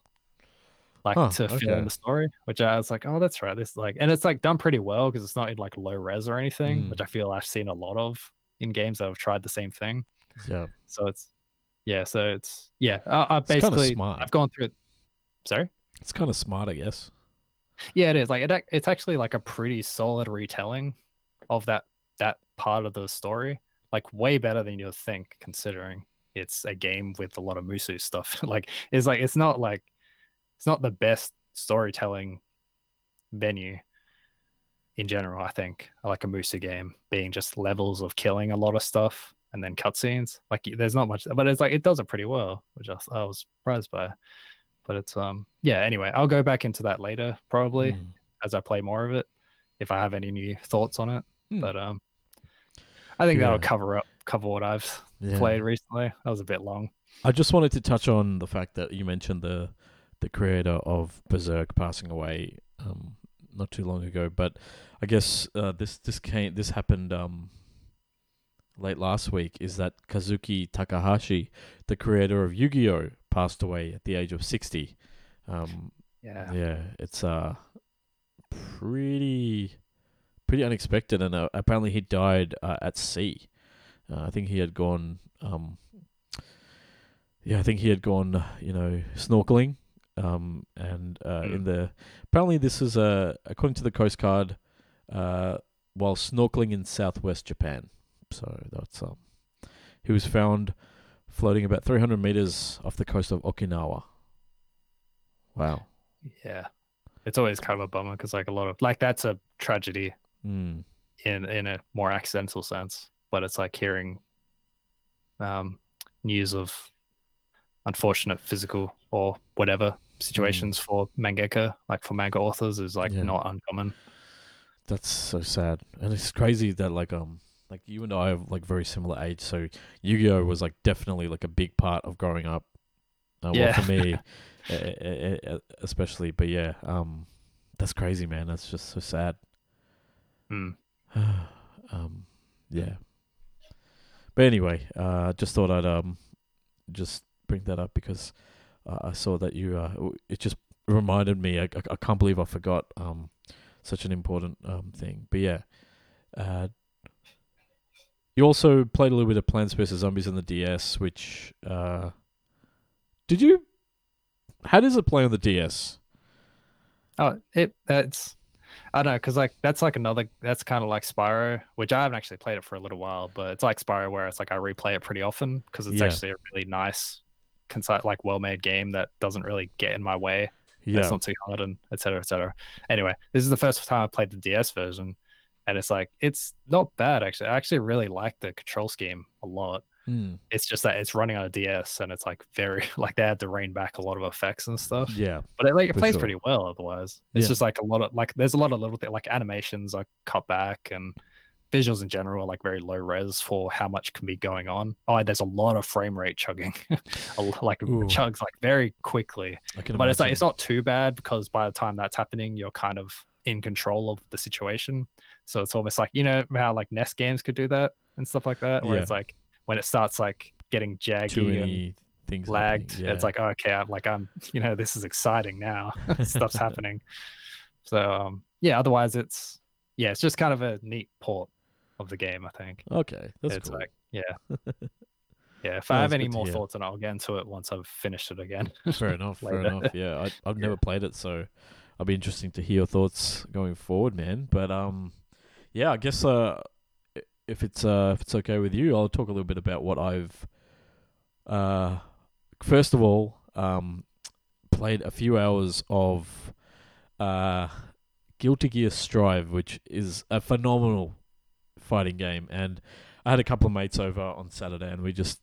like to okay. in the story which i was like oh that's right this like and it's like done pretty well because it's not in like low res or anything Mm. which i feel i've seen a lot of in games that have tried the same thing yeah. so it's yeah so it's yeah I, I it's basically, I've gone through it sorry It's kind of smart, I guess. Yeah, it is. Like it, it's actually like a pretty solid retelling of that that part of the story. Like way better than you'd think, considering it's a game with a lot of Musou stuff. like it's like it's not like it's not the best storytelling venue in general. I think like a Musou game being just levels of killing a lot of stuff and then cutscenes. Like there's not much, but it's like it does it pretty well, which I was, I was surprised by. But it's um yeah. Anyway, I'll go back into that later probably Mm. as I play more of it if I have any new thoughts on it. Hmm. But um, I think that'll cover up cover what I've Yeah. played recently. That was a bit long. I just wanted to touch on the fact that you mentioned the the creator of Berserk passing away um, not too long ago, but I guess uh, this this came this happened um, late last week. Is that Kazuki Takahashi, the creator of Yu-Gi-Oh, passed away at the age of sixty. Um, Yeah. yeah, it's uh pretty pretty unexpected, and uh, apparently he died uh, at sea. Uh, I think he had gone. Um, yeah, I think he had gone. You know, snorkeling. Um, and uh, in Mm. the apparently this is uh, according to the Coast Guard, uh, while snorkeling in southwest Japan. So that's um, he was found floating about 300 meters off the coast of Okinawa. Wow. Yeah. It's always kind of a bummer because like a lot of like that's a tragedy Mm. in in a more accidental sense, but it's like hearing um news of unfortunate physical or whatever situations for mangaka, like for manga authors, is like Yeah. not uncommon. That's so sad, and it's crazy that like um like you and I have like very similar age, so Yu Gi Oh was like definitely like a big part of growing up. Uh, Yeah. Well, for me, especially, but yeah, um, that's crazy, man. That's just so sad. Mm. um, yeah. But anyway, uh, just thought I'd um, just bring that up because uh, I saw that you. Uh, it just reminded me. I, I, I can't believe I forgot um, such an important um thing. But yeah, uh, you also played a little bit of Plants vs Zombies on the DS, which uh, did you? How does it play on the DS? Oh, it that's I don't know because like that's like another that's kind of like Spyro, which I haven't actually played it for a little while, but it's like Spyro where it's like I replay it pretty often because it's Yeah. actually a really nice, concise, like well-made game that doesn't really get in my way. Yeah, It's not too hard and et cetera, et cetera. Anyway, this is the first time I played the DS version, and it's like it's not bad actually. I actually really like the control scheme a lot. Mm, It's just that it's running on a DS and it's like very like they had to rein back a lot of effects and stuff yeah, but it like it plays sure. pretty well otherwise it's Yeah. just like a lot of like there's a lot of little things like animations are cut back and visuals in general are like very low res for how much can be going on oh there's a lot of frame rate chugging like Ooh. chugs like very quickly but it's like it's not too bad because by the time that's happening you're kind of in control of the situation so it's almost like you know how like NES games could do that and stuff like that where Yeah. it's like when it starts like getting jaggy and things lagged. happening, It's like, oh, okay, I'm like, I'm, you know, this is exciting now. Stuff's happening. So, um, yeah, otherwise it's, yeah, it's just kind of a neat port of the game, I think. okay, that's it's cool. like, yeah. Yeah, if I have any more thoughts on it, I'll get into it once I've finished it again. fair enough. Fair enough. Yeah, I, I've never played it, so I'll be interesting to hear your thoughts going forward, man. But um, yeah, I guess uh, if it's uh, if it's okay with you, I'll talk a little bit about what I've uh, first of all um, played a few hours of uh, Guilty Gear Strive, which is a phenomenal fighting game, and I had a couple of mates over on Saturday, and we just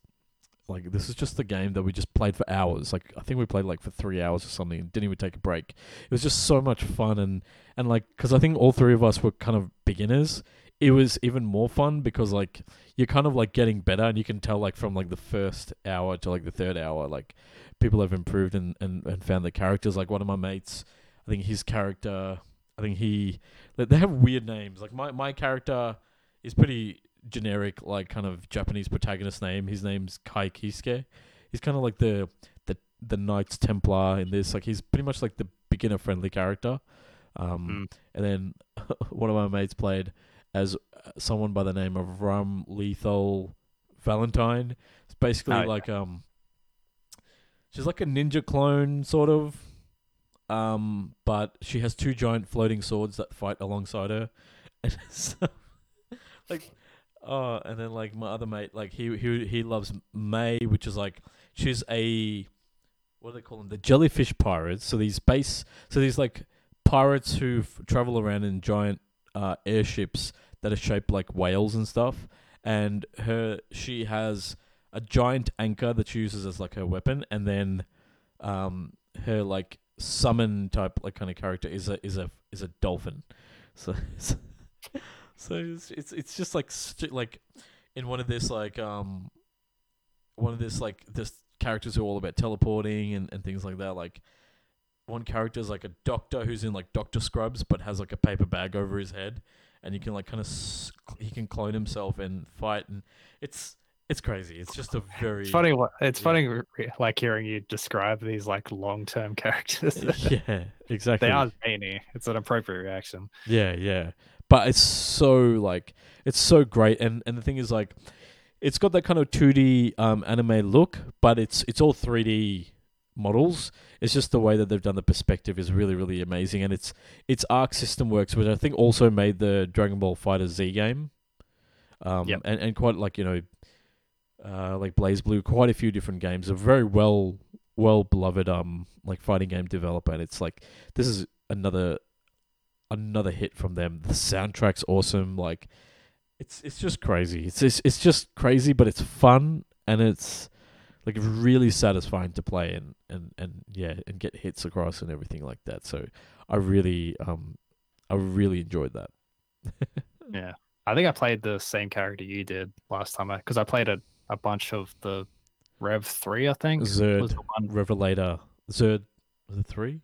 like this is just the game that we just played for hours. Like I think we played like for three hours or something. and Didn't even take a break. It was just so much fun and and like because I think all three of us were kind of beginners. It was even more fun because like you're kind of like getting better and you can tell like from like the first hour to like the third hour like people have improved and and, and found the characters. Like one of my mates, I think his character, I think he they have weird names. Like my my character is pretty generic, like kind of Japanese protagonist name. His name's Kai Kisuke. He's kind of like the the the Knights Templar in this. Like he's pretty much like the beginner friendly character. Um, and then one of my mates played as uh, someone by the name of Ramlethal Valentine. It's basically Oh, yeah. like um, she's like a ninja clone sort of. Um, but she has two giant floating swords that fight alongside her, and so, like, oh, and then like my other mate, like he he he loves May, which is like she's a what do they call them? The jellyfish pirates. So these base, so these like pirates who f- travel around in giant uh, airships that are shaped like whales and stuff. And her, she has a giant anchor that she uses as like her weapon, and then um, her like summon type like kind of character is a is a is a dolphin. So so, so it's, it's it's just like st- like in one of this like um one of this like this characters who are all about teleporting and, and things like that. Like one character is like a doctor who's in like doctor scrubs but has like a paper bag over his head, and you can like kind of s- he can clone himself and fight, and it's it's crazy. It's just a very It's funny what it's Yeah. funny like hearing you describe these like long term characters. yeah, exactly. they are zany. It's an appropriate reaction. Yeah, yeah. But it's so like it's so great and and the thing is like it's got that kind of 2D um anime look, but it's it's all 3D models. It's just the way that they've done the perspective is really really amazing and it's it's Arc System Works which I think also made the Dragon Ball FighterZ game. Um Yep. and and quite like, you know, uh like BlazBlue, quite a few different games. A very well well beloved um like fighting game developer and it's like this is another another hit from them. The soundtrack's awesome. Like it's it's just crazy. It's it's, it's just crazy, but it's fun and it's like really satisfying to play and, and, and yeah, and get hits across and everything like that. So I really um I really enjoyed that. yeah, I think I played the same character you did last time because I played a, a bunch of the Rev three. I think Xrd, the one. Revelator, Xrd, was it three?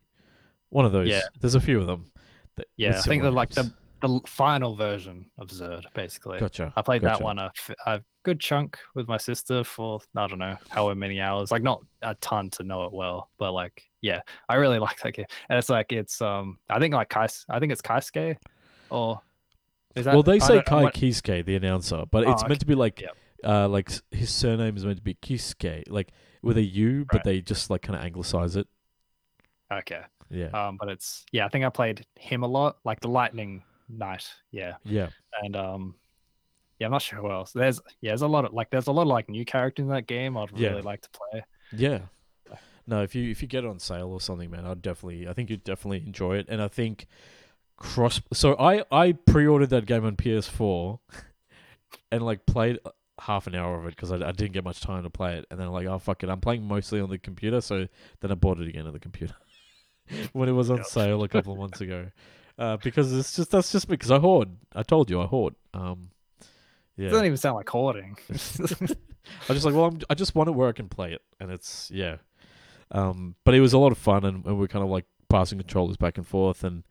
One of those. Yeah. There's a few of them. That- Yeah, I think similar they're like the the final version of Xrd, basically. Gotcha. I played gotcha. that one a good chunk with my sister for I don't know however many hours. Like not a ton to know it well, but like yeah, I really like that game. And it's like it's um I think like Kais I think it's Kaisuke or is that well, they say Kai what- Kisuke, the announcer, but Oh, it's meant to be like, Yep. uh, like his surname is meant to be Kisuke, like with a U, but Right. they just like kind of anglicize it. Okay. Yeah, Um but it's yeah, I think I played him a lot, like the Lightning Knight. Yeah. yeah, And um yeah, I'm not sure who else. There's yeah, there's a lot of like there's a lot of like new characters in that game I'd Yeah. really like to play. yeah. No, if you if you get it on sale or something, man, I'd definitely, I think you'd definitely enjoy it, and I think cross. So I I pre-ordered that game on PS4, and like played half an hour of it because I, I didn't get much time to play it, and then I'm like, oh fuck it, I'm playing mostly on the computer, so then I bought it again on the computer when it was on Yep. sale a couple of months ago, uh, because it's just that's just because I hoard. I told you I hoard. Um, It yeah, doesn't even sound like hoarding. I just like, well, I'm, I just want it where I can play it, and it's yeah. Um, but it was a lot of fun, and, and we're kind of like passing controllers back and forth, and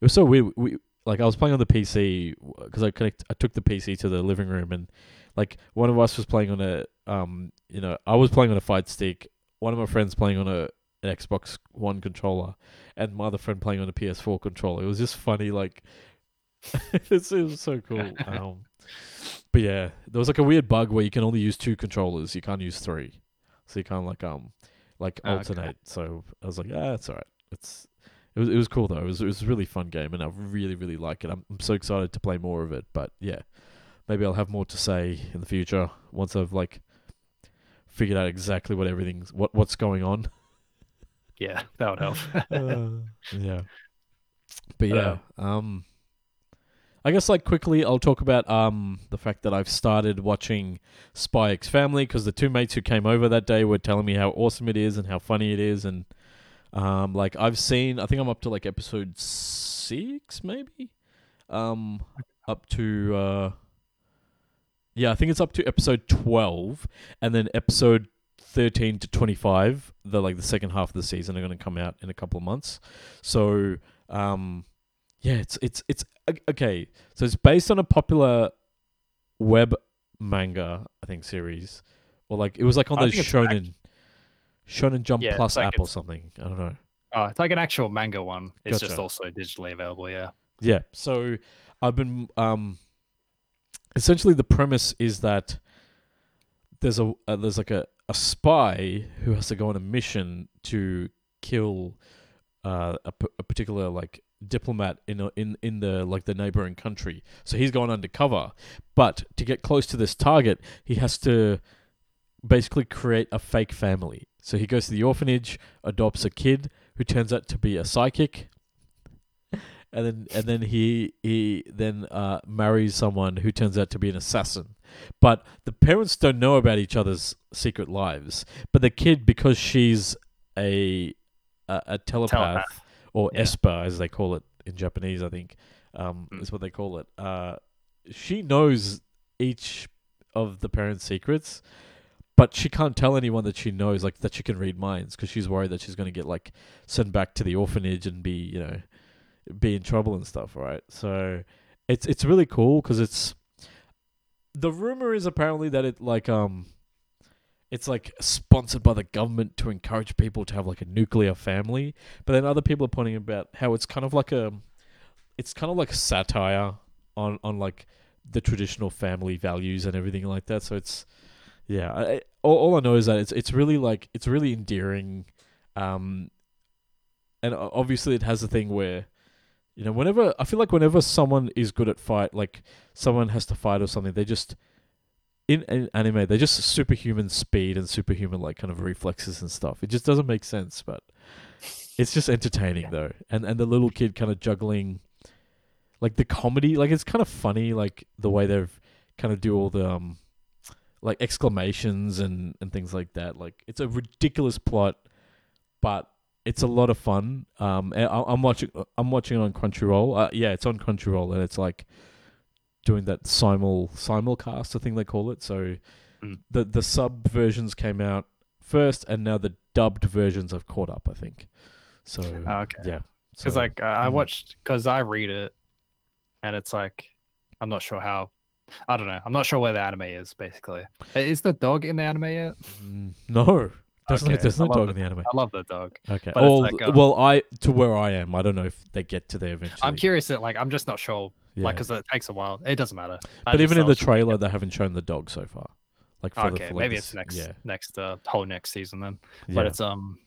it was so weird. We like I was playing on the PC because I connect. I took the PC to the living room, and like one of us was playing on a um, you know, I was playing on a fight stick. One of my friends playing on a an Xbox One controller, and my other friend playing on a PS4 controller. It was just funny, like it's, it was so cool. Um, but yeah, there was like a weird bug where you can only use two controllers. You can't use three, so you can't like um like Oh, okay. alternate. So I was like, ah, it's alright. It's it was it was cool though. It was it was a really fun game, and I really really like it. I'm, I'm so excited to play more of it. But yeah, maybe I'll have more to say in the future once I've like figured out exactly what everything's what what's going on. Yeah, that would help. Uh, yeah. But yeah, um I guess like quickly I'll talk about um the fact that I've started watching Spy X Family because the two mates who came over that day were telling me how awesome it is and how funny it is and um like I've seen I think I'm up to like episode 6 maybe um up to uh yeah, I think it's up to episode 12 and then episode 13 to 25 the like the second half of the season are going to come out in a couple of months so um yeah it's it's it's okay so it's based on a popular web manga i think series or like it was like on I the shonen shonen jump Yeah, plus like app or something i don't know oh, it's like an actual manga one. It's just also digitally available. Yeah. Yeah. So I've been um essentially the premise is that there's a uh, there's like a, a spy who has to go on a mission to kill uh, a, p- a particular like diplomat in a, in in the like the neighboring country. So he's going undercover, but to get close to this target, he has to basically create a fake family. So he goes to the orphanage, adopts a kid who turns out to be a psychic, and then and then he he then uh, marries someone who turns out to be an assassin. But the parents don't know about each other's secret lives. But the kid, because she's a a, a telepath, Telepath. or Yeah. Esper as they call it in Japanese, I think um, Mm. is what they call it. Uh, she knows each of the parents' secrets, but she can't tell anyone that she knows, like that she can read minds, because she's worried that she's going to get like sent back to the orphanage and be, you know, be in trouble and stuff, right? So it's it's really cool because it's the rumor is apparently that it like um it's like sponsored by the government to encourage people to have like a nuclear family but then other people are pointing about how it's kind of like a it's kind of like satire on on like the traditional family values and everything like that so it's yeah I, all, all i know is that it's it's really like it's really endearing um and obviously it has a thing where you know whenever i feel like whenever someone is good at fight like someone has to fight or something they just in, in anime they're just superhuman speed and superhuman like kind of reflexes and stuff. It just doesn't make sense but it's just entertaining though. And and the little kid kind of juggling like the comedy like it's kind of funny like the way they've kind of do all the um like exclamations and and things like that. Like it's a ridiculous plot but it's a lot of fun. Um, I, I'm watching. I'm watching it on Crunchyroll. Uh, yeah, it's on Crunchyroll, and it's like doing that simul simulcast. I think they call it. So Mm. the the sub versions came out first, and now the dubbed versions have caught up. I think. So Oh, okay. yeah, Because so, like I I mm. watched because I read it, and it's like I'm not sure how. I don't know. I'm not sure where the anime is. Basically, Uh, is the dog in the anime yet? Mm, no, there's no Okay, there's no I love dog the- in the anime. I love the dog. Okay. But Well, like, um, well, I to where I am, I don't know if they get to there eventually. I'm curious. That like I'm just not sure. Yeah. Like because it takes a while. It doesn't matter. I but even in the it was- trailer, they haven't shown the dog so far. Like for the, okay, for, maybe this- it's next Yeah, next uh, whole next season then. yeah. But it's um,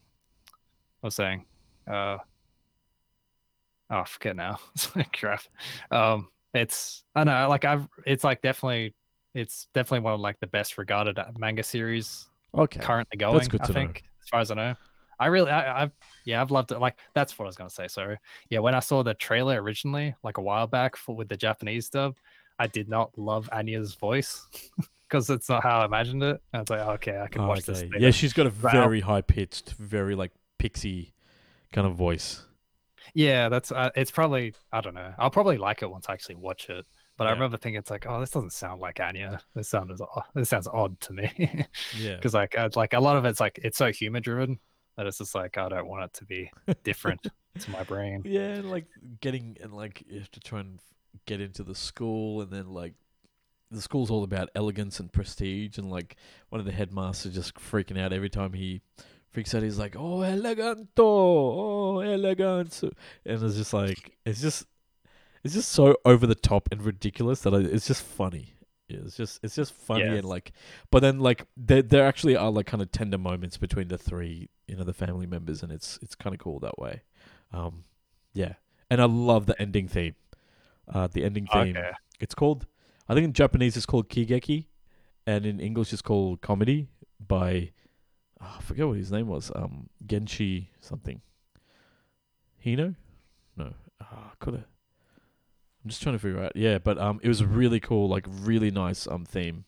I was saying, uh, oh, I forget now. It's like crap. Um, it's I know, like I've it's like definitely it's definitely one of like the best regarded manga series okay. currently going. That's good I to know. think as far as I know. I really, I, I've, yeah, I've loved it. Like that's what I was gonna say. So yeah, when I saw the trailer originally, like a while back for with the Japanese dub, I did not love Anya's voice because it's not how I imagined it. I was like, okay, I can Oh, watch this. thing. Yeah, she's got a very high pitched, very like pixie kind of voice. Yeah, that's uh, it's probably I don't know. I'll probably like it once I actually watch it. But I remember thinking it's like, oh, this doesn't sound like Anya. This sounds this sounds odd to me Yeah. because like uh, like a lot of it's like it's so humor driven that it's just like I don't want it to be different to my brain. Yeah, like getting and like you have to try and get into the school, and then like the school's all about elegance and prestige, and like one of the headmasters just freaking out every time he freaks out. He's like, "Oh, eleganto, oh, elegance," and it's just like it's just it's just so over the top and ridiculous that I, it's just funny. It's just it's just funny Yes. and like, but then like there there actually are like kind of tender moments between the three, you know, the family members, and it's it's kind of cool that way. Um, yeah, and I love the ending theme. Uh, the ending theme. Okay. It's called, I think in Japanese it's called Kigeki, and in English it's called Comedy by, oh, I forget what his name was. Um, Genshi something. Hino, no, ah, could have. I'm just trying to figure out. Yeah, but um, it was a really cool, like really nice um theme.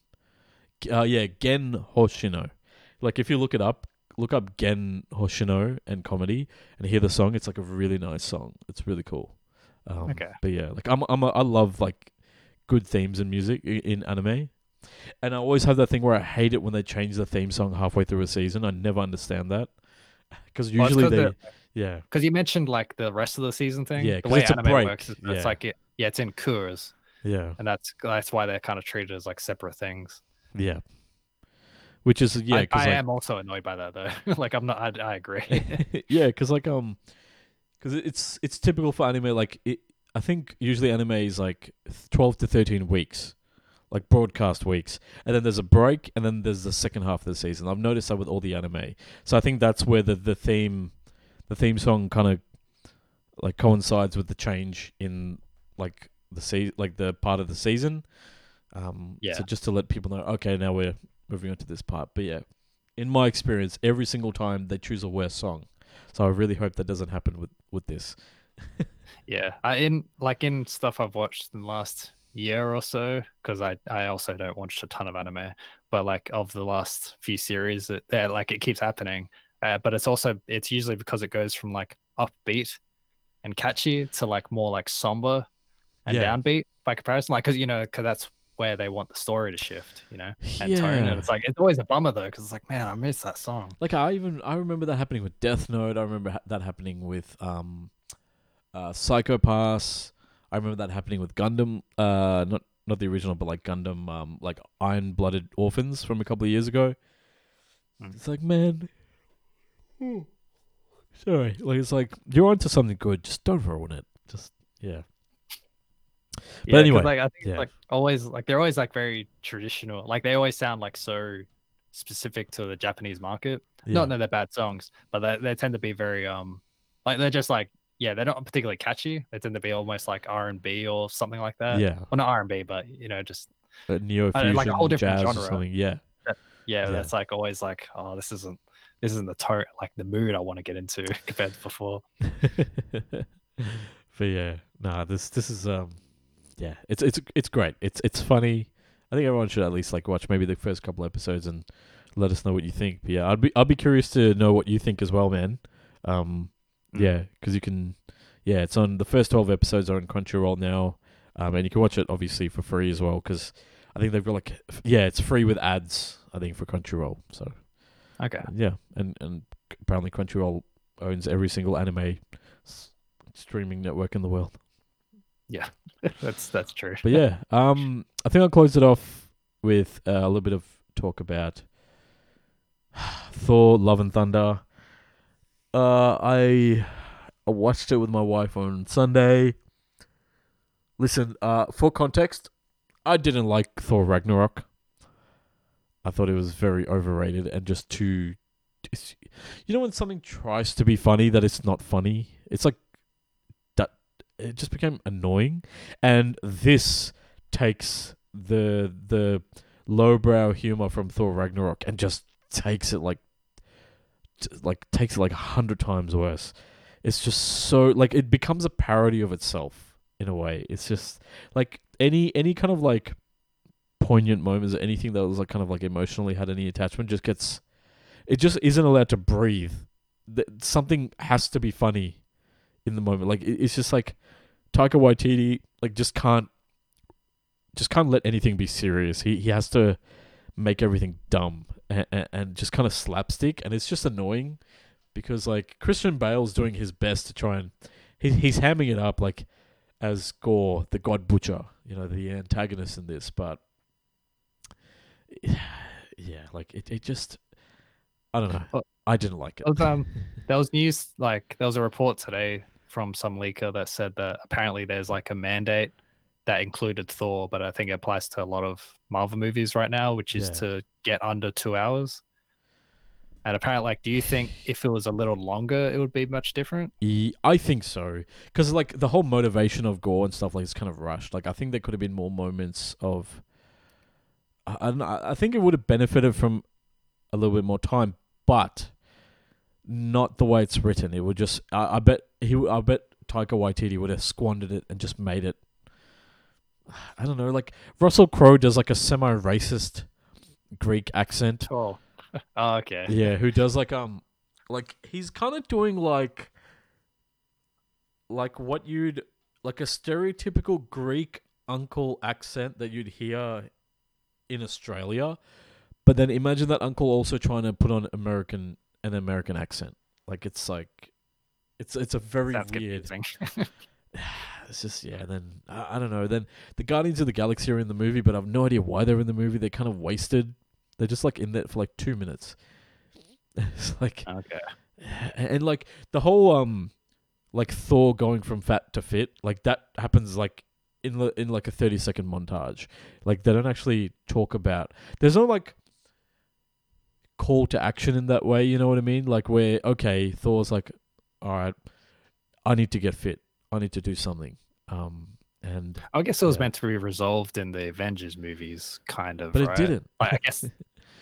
Uh, yeah, Gen Hoshino. Like if you look it up, look up Gen Hoshino and comedy and hear the song. It's like a really nice song. It's really cool. Um, Okay. But yeah, like I'm, I'm, a, I love like good themes in music in anime, and I always have that thing where I hate it when they change the theme song halfway through a season. I never understand that because Well, usually 'cause they, they're- yeah, Because you mentioned like the rest of the season thing. Yeah, the way anime works is yeah. it's like it, yeah, it's in cours, yeah, and that's that's why they're kind of treated as like separate things. yeah. Which is yeah, I, I like, am also annoyed by that though. like I'm not. I, I agree. yeah, because like um, because it's it's typical for anime. Like it, I think usually anime is like twelve to thirteen weeks, like broadcast weeks, and then there's a break, and then there's the second half of the season. I've noticed that with all the anime, so I think that's where the the theme, the theme song kind of like coincides with the change in like the se- like the part of the season. Um, Yeah. So just to let people know, okay, now we're moving on to this part. But yeah, in my experience, every single time they choose a worse song. So I really hope that doesn't happen with with this. yeah, I in like in stuff I've watched in the last year or so because I I also don't watch a ton of anime, but like of the last few series, that like it keeps happening. Uh, but it's also it's usually because it goes from like upbeat and catchy to like more like somber and Yeah. downbeat by comparison. Like because you know because that's where they want the story to shift, you know, and tone. And it's like it's always a bummer though because it's like man, I miss that song. Like I even I remember that happening with Death Note. I remember ha- that happening with um, uh, Psycho Pass. I remember that happening with Gundam. Uh, not not the original, but like Gundam, um, like Iron Blooded Orphans from a couple of years ago. Mm. It's like man, sorry. Like it's like you're onto something good. Just don't ruin it. Just yeah. Yeah, 'cause, anyway, like I think yeah. like always like they're always like very traditional. Like they always sound like so specific to the Japanese market. yeah. Not that they're bad songs, but they they tend to be very um like they're just like yeah they're not particularly catchy. They tend to be almost like R and B or something like that. yeah, Well, not R and B, but you know just neo fusion, like a whole different jazz or genre. something. Yeah, yeah, Yeah. that's like always like oh this isn't this isn't the tone like the mood I want to get into compared to before. but yeah, nah, this this is um, yeah, it's it's it's great. It's it's funny. I think everyone should at least like watch maybe the first couple episodes and let us know what you think. But yeah, I'd be I'd be curious to know what you think as well, man. Um, Mm. yeah, because you can. Yeah, it's on the first twelve episodes are on Crunchyroll now, um, and you can watch it obviously for free as well. Because I think they've got like yeah, it's free with ads. I think for Crunchyroll. So Okay. yeah, and and apparently Crunchyroll owns every single anime s- streaming network in the world. Yeah, that's that's true. But yeah, um, I think I'll close it off with uh, a little bit of talk about Thor: Love and Thunder. Uh, I I watched it with my wife on Sunday. Listen, uh, for context, I didn't like Thor Ragnarok. I thought it was very overrated and just too. You know when something tries to be funny that it's not funny. It's like that. It just became annoying, and this takes the the lowbrow humor from Thor Ragnarok and just takes it like like takes it like a hundred times worse. It's just so like it becomes a parody of itself in a way. It's just like any any kind of like poignant moments or anything that was like kind of like emotionally had any attachment just gets it just isn't allowed to breathe. Th- Something has to be funny in the moment. Like it- it's just like Taika Waititi like just can't just can't let anything be serious. He he has to make everything dumb and, and, and just kind of slapstick, and it's just annoying because like Christian Bale's doing his best to try and he, he's hamming it up like as Gorr, the God Butcher, you know, the antagonist in this, but yeah, like it, it just I don't know. Well, I didn't like it. There was, um, there was news like there was a report today from some leaker that said that apparently there's like a mandate that included Thor, but I think it applies to a lot of Marvel movies right now, which is Yeah. to get under two hours. And apparently, like, do you think if it was a little longer, it would be much different? I think so, because like the whole motivation of Gorr and stuff like is kind of rushed. Like I think there could have been more moments of. I, I don't know. I think it would have benefited from a little bit more time, but not the way it's written. It would just. I, I bet he. I bet Taika Waititi would have squandered it and just made it. I don't know. Like Russell Crowe does like a semi-racist Greek accent. Oh, oh okay. Yeah, who does like um like he's kind of doing like like what you'd like a stereotypical Greek uncle accent that you'd hear in Australia. But then imagine that uncle also trying to put on American an American accent. Like it's like it's it's a very Sounds weird confusing. it's just yeah. Then I, I don't know. Then the Guardians of the Galaxy are in the movie, but I've no idea why they're in the movie. They're kind of wasted. They're just like in there for like two minutes. It's like okay. and, and like the whole um like Thor going from fat to fit like that happens like in the in like a thirty second montage. Like they don't actually talk about. There's no like call to action in that way. You know what I mean? Like where okay, Thor's like, all right, I need to get fit. I need to do something. Um and I guess it was Yeah. meant to be resolved in the Avengers movies, kind of. but it didn't. I guess,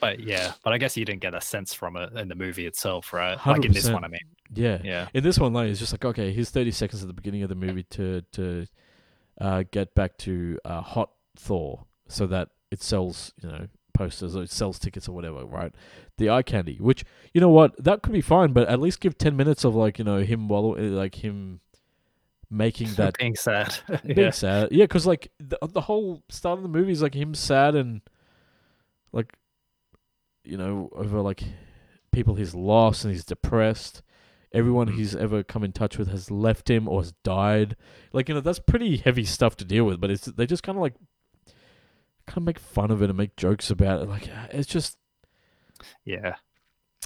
but yeah, but I guess you didn't get a sense from it in the movie itself, right? Like in this one, I mean. Yeah. Yeah. In this one, like, it's just like okay, here's thirty seconds at the beginning of the movie to to uh, get back to uh, Hot Thor, so that it sells, you know, posters or it sells tickets or whatever, right? The eye candy, which you know what, that could be fine, but at least give ten minutes of like you know him wallow, like him making that being sad. being yeah. sad. Yeah, because like the the whole start of the movie is like him sad and like you know over like people he's lost and he's depressed. Everyone Mm. he's ever come in touch with has left him or has died. Like you know that's pretty heavy stuff to deal with. But it's they just kind of like kind of make fun of it and make jokes about it. Like it's just. Yeah.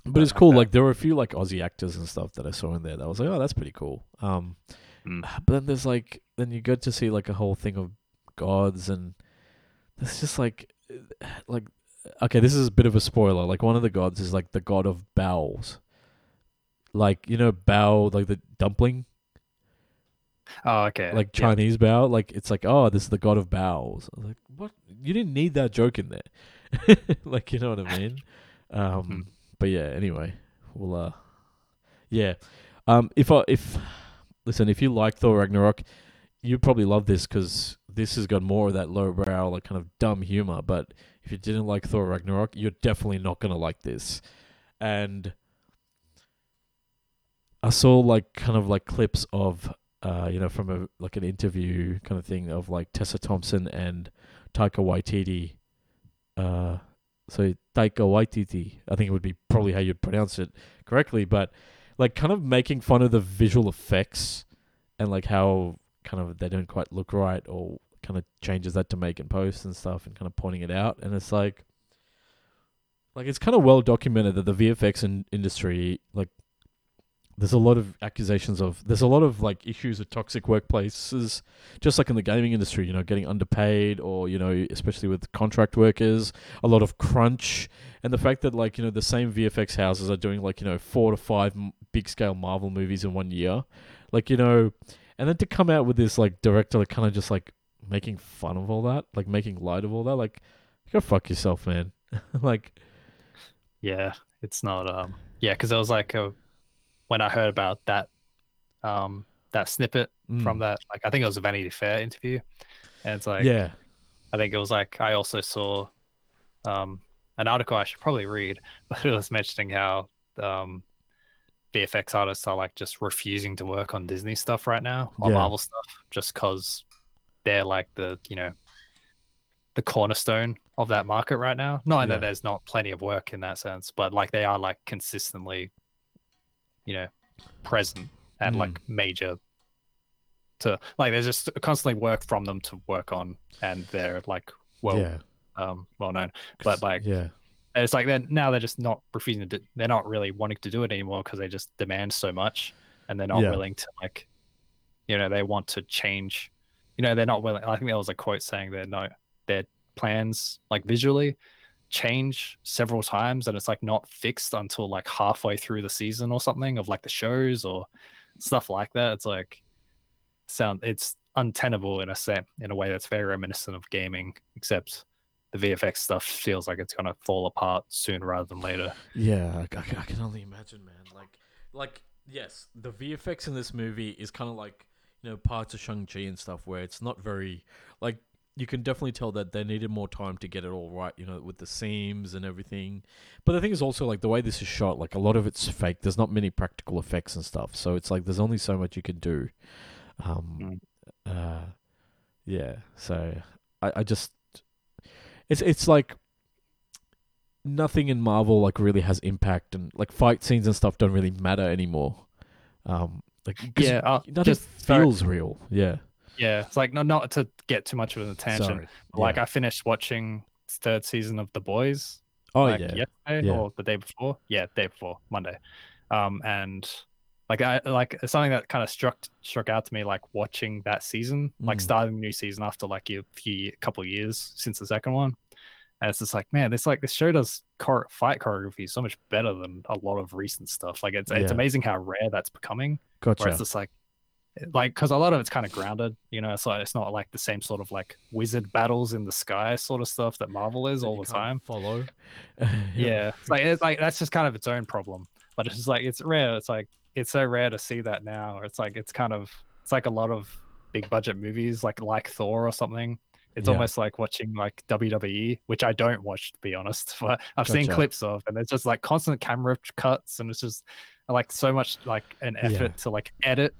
But it's cool. Like there were a few like Aussie actors and stuff that I saw in there. That I was like, oh, that's pretty cool. Um, Mm. but then there's like then you get to see like a whole thing of gods and it's just like like okay, this is a bit of a spoiler. Like one of the gods is like the god of bowels. Like you know, bao like the dumpling, Oh, okay. like yeah. Chinese bao. Like it's like oh, this is the god of was like, what? You didn't need that joke in there. like you know what I mean? Um, Hmm. but yeah. Anyway, we'll uh, yeah. Um, if I if listen, if you like Thor Ragnarok, you'd probably love this because this has got more of that lowbrow, like kind of dumb humor. But if you didn't like Thor Ragnarok, you're definitely not gonna like this. And I saw like kind of like clips of uh you know from a like an interview kind of thing of like Tessa Thompson and Taika Waititi. Uh, so Taika Waititi, I think it would be probably how you'd pronounce it correctly, but like kind of making fun of the visual effects and like how kind of they don't quite look right or kind of changes that to make in post and stuff and kind of pointing it out and it's like like it's kind of well documented that the VFX in- industry like there's a lot of accusations of there's a lot of like issues of toxic workplaces just like in the gaming industry you know getting underpaid or you know especially with contract workers a lot of crunch and the fact that like you know the same VFX houses are doing like you know four to five big scale Marvel movies in one year like you know and then to come out with this like director like, kind of just like making fun of all that like making light of all that like go fuck yourself man like Yeah, it's not. Um, yeah, because it was like a, when I heard about that, um, that snippet from mm, that, like I think it was a Vanity Fair interview, and it's like, yeah I think it was like I also saw, um, an article I should probably read, but it was mentioning how, um, VFX artists are like just refusing to work on Disney stuff right now, or Yeah. Marvel stuff, just because they're like the you know, the cornerstone of that market right now. Not Yeah. that there's not plenty of work in that sense, but like they are like consistently, you know, present and Mm. like major. To like, there's just constantly work from them to work on, and they're like well, yeah um, well known. But like, yeah it's like they're now they're just not refusing to. Do, they're not really wanting to do it anymore because they just demand so much, and they're not Yeah. willing to like, you know, they want to change. You know, they're not willing. I think there was a quote saying that no, their plans like visually change several times, and it's like not fixed until like halfway through the season or something of like the shows or stuff like that. It's like sound it's untenable in a set in a way that's very reminiscent of gaming, except the VFX stuff feels like it's gonna fall apart soon rather than later. Yeah, I, I, I can only imagine, man. Like, like yes, the VFX in this movie is kind of like you know parts of Shang Chi and stuff, where it's not very like you can definitely tell that they needed more time to get it all right, you know, with the seams and everything. But the thing is also like the way this is shot, like a lot of it's fake. There's not many practical effects and stuff, so it's like there's only so much you can do. Um, uh, yeah. So I, I just it's it's like nothing in Marvel like really has impact and like fight scenes and stuff don't really matter anymore. Um, like Yeah, uh, nothing just sorry. feels real. Yeah. Yeah. It's like not not to get too much of an attention. Sorry. Like Yeah. I finished watching third season of The Boys oh like yeah, yesterday Yeah. or the day before. Yeah, day before Monday. Um, and like I like something that kind of struck struck out to me like watching that season, like Mm. starting the new season after like a few couple of years since the second one. And it's just like, man, this like this show does chore- fight choreography so much better than a lot of recent stuff. Like it's it's amazing how rare that's becoming. Gotcha. Where it's just like, like because a lot of it's kind of grounded. You know, it's like it's not like the same sort of like wizard battles in the sky sort of stuff that Marvel is that all the time. Follow. Yeah, it's like it's like that's just kind of its own problem. But it's just like it's rare. It's like it's so rare to see that now. It's like it's kind of it's like a lot of big budget movies like like Thor or something. It's Yeah. almost like watching like WWE, which I don't watch to be honest, but I've seen clips of, and it's just like constant camera cuts, and it's just like so much like an Yeah. effort to like edit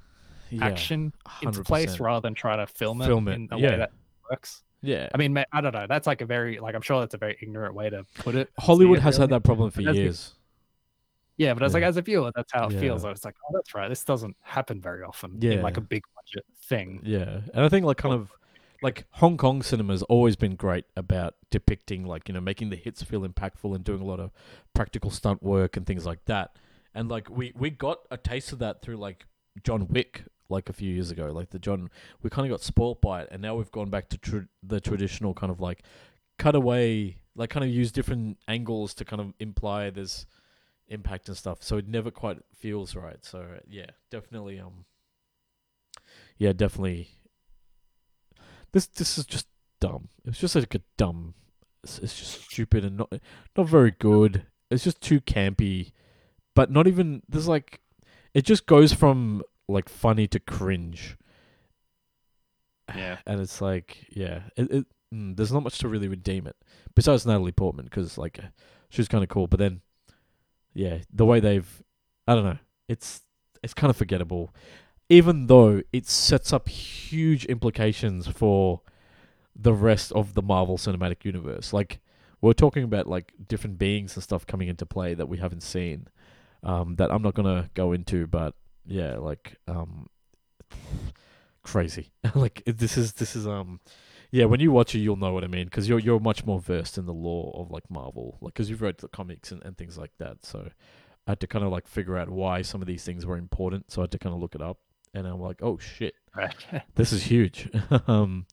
yeah. action into place rather than try to film it, Film it, in a yeah. way that works. Yeah. I mean, I don't know. That's like a very like I'm sure that's a very ignorant way to put it. Hollywood has had that problem for But that's the- years. Yeah, but as like as a viewer, that's how it Yeah. feels. It's like, oh, that's right. This doesn't happen very often in like a big budget thing. Yeah, and I think like kind of like Hong Kong cinema's always been great about depicting like you know making the hits feel impactful and doing a lot of practical stunt work and things like that. And like we we got a taste of that through like John Wick like a few years ago. Like the John we kind of got spoilt by it, and now we've gone back to tr- the traditional kind of like cutaway, like kind of use different angles to kind of imply there's impact and stuff. So it never quite feels right. So yeah, definitely um yeah, definitely this this is just dumb. It's just like a dumb. It's, it's just stupid and not not very good. It's just too campy, but not even. There's like, it just goes from like funny to cringe. Yeah. and it's like, yeah, it, it mm, there's not much to really redeem it besides Natalie Portman because like she's kind of cool, but then, yeah, the way they've, I don't know, it's it's kind of forgettable, even though it sets up huge implications for the rest of the Marvel Cinematic Universe. Like we're talking about like different beings and stuff coming into play that we haven't seen. Um, that I'm not gonna go into, but yeah, like um, crazy. like this is this is um, yeah. When you watch it, you'll know what I mean because you're you're much more versed in the lore of like Marvel, like because you've read the comics and, and things like that. So I had to kind of like figure out why some of these things were important. So I had to kind of look it up, and I'm like, oh shit, this is huge. um,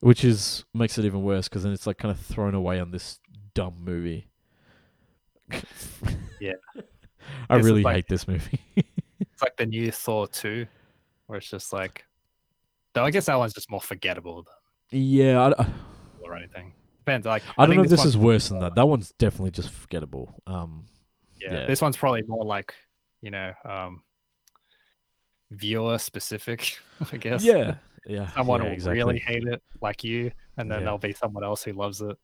which is makes it even worse because then it's like kind of thrown away on this dumb movie. Yeah. I really like- hate this movie. Like the new Thor 2, where it's just like, though I guess that one's just more forgettable yeah, I, than- or anything. Depends. Like, I don't know if this is worse than that. That one's definitely just forgettable. Um, Yeah, yeah. this one's probably more like, you know, um, viewer specific, I guess. yeah, yeah, Someone yeah, will exactly. really hate it, like you, and then Yeah. there'll be someone else who loves it.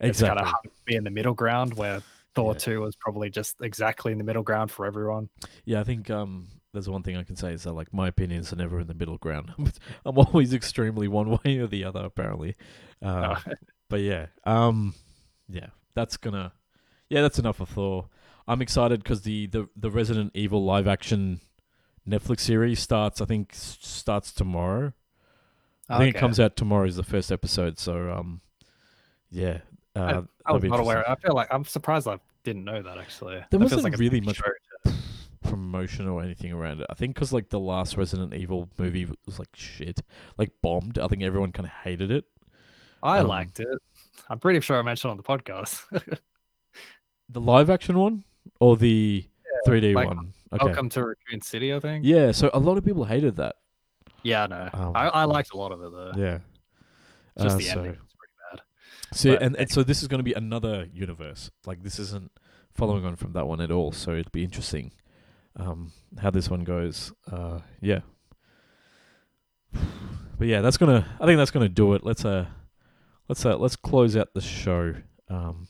exactly. It's kind of hard to be in the middle ground where Thor Yeah. 2 was probably just exactly in the middle ground for everyone. Yeah, I think um, there's one thing I can say is that like my opinions are never in the middle ground. I'm always extremely one way or the other, apparently. Uh, Oh. but yeah, um, yeah, that's gonna, yeah, that's enough of Thor. I'm excited because the, the the Resident Evil live action Netflix series starts. I think starts tomorrow. I think it comes out tomorrow is the first episode. So um, yeah, uh, I that'll was not aware. I feel like I'm surprised I didn't know that actually. There That wasn't like really much to- promotion or anything around it. I think because like the last Resident Evil movie was like shit, like bombed. I think everyone kind of hated it. I um, liked it. I'm pretty sure I mentioned on the podcast. The live action one or the 3D like, one? Okay. Welcome to Raccoon City, I think. Yeah, so a lot of people hated that. Yeah, I know. Um, I, I liked a lot of it though. Yeah. Just Uh, the so, ending was pretty bad. So But and, and so this is going to be another universe. Like this isn't following on from that one at all. So it'll be interesting um, how this one goes. Uh, yeah. But yeah, that's gonna. I think that's gonna do it. Let's uh, let's uh, let's close out the show. Um,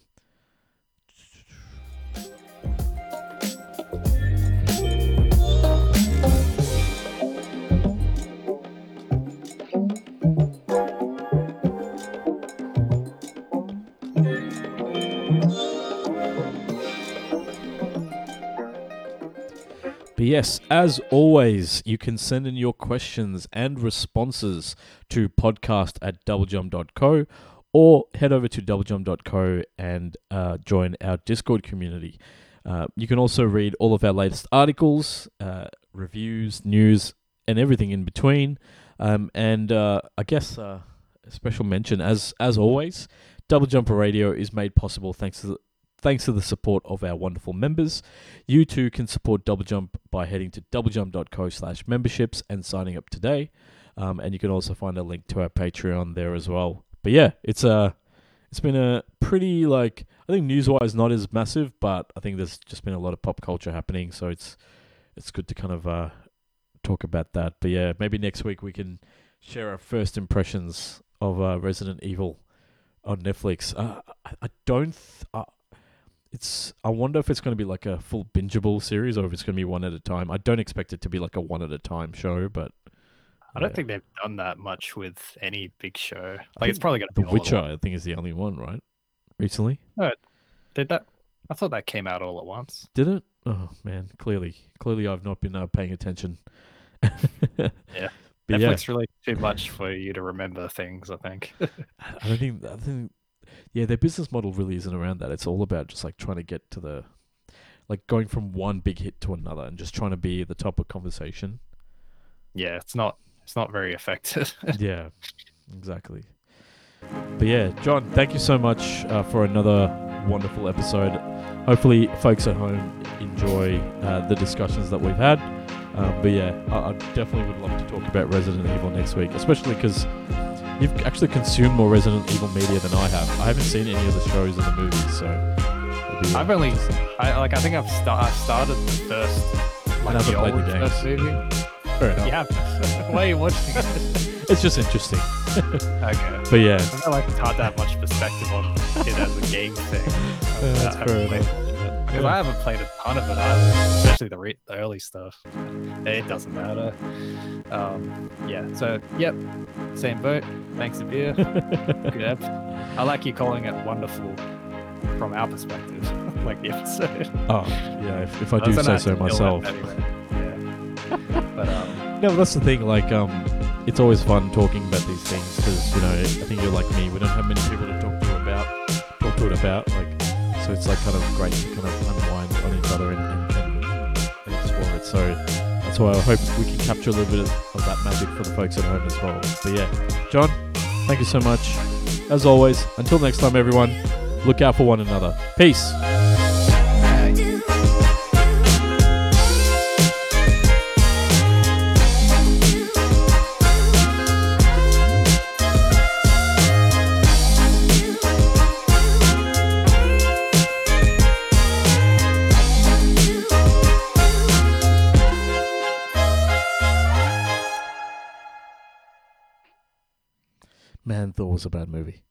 But yes, as always, you can send in your questions and responses to podcast at doublejump.co or head over to doublejump.co and uh, join our Discord community. Uh, you can also read all of our latest articles, uh, reviews, news, and everything in between. Um, and uh, I guess uh, a special mention, as as always, Double Jumper Radio is made possible thanks to the, thanks to the support of our wonderful members. You too can support Double Jump by heading to doublejump.co slash memberships and signing up today. Um, and you can also find a link to our Patreon there as well. But yeah, it's a it's been a pretty like I think news wise not as massive, but I think there's just been a lot of pop culture happening, so it's it's good to kind of uh, talk about that. But yeah, maybe next week we can share our first impressions of uh, Resident Evil on Netflix. Uh, I, I don't. Th- uh, it's. I wonder if it's going to be like a full bingeable series or if it's going to be one at a time. I don't expect it to be like a one at a time show, but I don't yeah. think they've done that much with any big show. Like it's probably gonna The be at Witcher. I think is the only one, right? Recently, Did that? I thought that came out all at once. did it? Oh man, clearly, clearly I've not been uh, paying attention. Yeah. But yeah, Netflix really too much for you to remember things. I think. I don't think. I think. Yeah, their business model really isn't around that. It's all about just like trying to get to the, like going from one big hit to another and just trying to be at the top of conversation. yeah, it's not. It's not very effective. yeah, exactly. But yeah, John, thank you so much uh, for another wonderful episode. Hopefully, folks at home enjoy uh, the discussions that we've had. Um, but yeah, I, I definitely would love to talk about Resident Evil next week, especially because you've actually consumed more Resident Evil media than I have. I haven't seen any of the shows and the movies, so. I've only, I like. I think I've sta- started the first, like the played the old games. first movie. fair enough. Yeah. Why are you watching it? It's just interesting. okay. But yeah, I feel like it's hard to have much perspective on it as a game thing. Uh, that's fair enough. Because I haven't played a ton of it either, especially the re- the early stuff. It doesn't matter. Um, yeah. So yep, same boat. Thanks a beer. Good app. I like you calling it wonderful from our perspective, like the episode. Oh, yeah, if, if I do say so to kill it myself. anyway. Yeah. But um, No, but that's the thing. Like, um, it's always fun talking about these things because you know I think you're like me. We don't have many people to talk to about, talk to it about. Like, so it's like kind of great to kind of unwind on each other and, and, and, explore it. So that's why I hope we can capture a little bit of, of that magic for the folks at home as well. But yeah, John, thank you so much. As always, until next time, everyone, look out for one another. Peace. Man, Thor was a bad movie.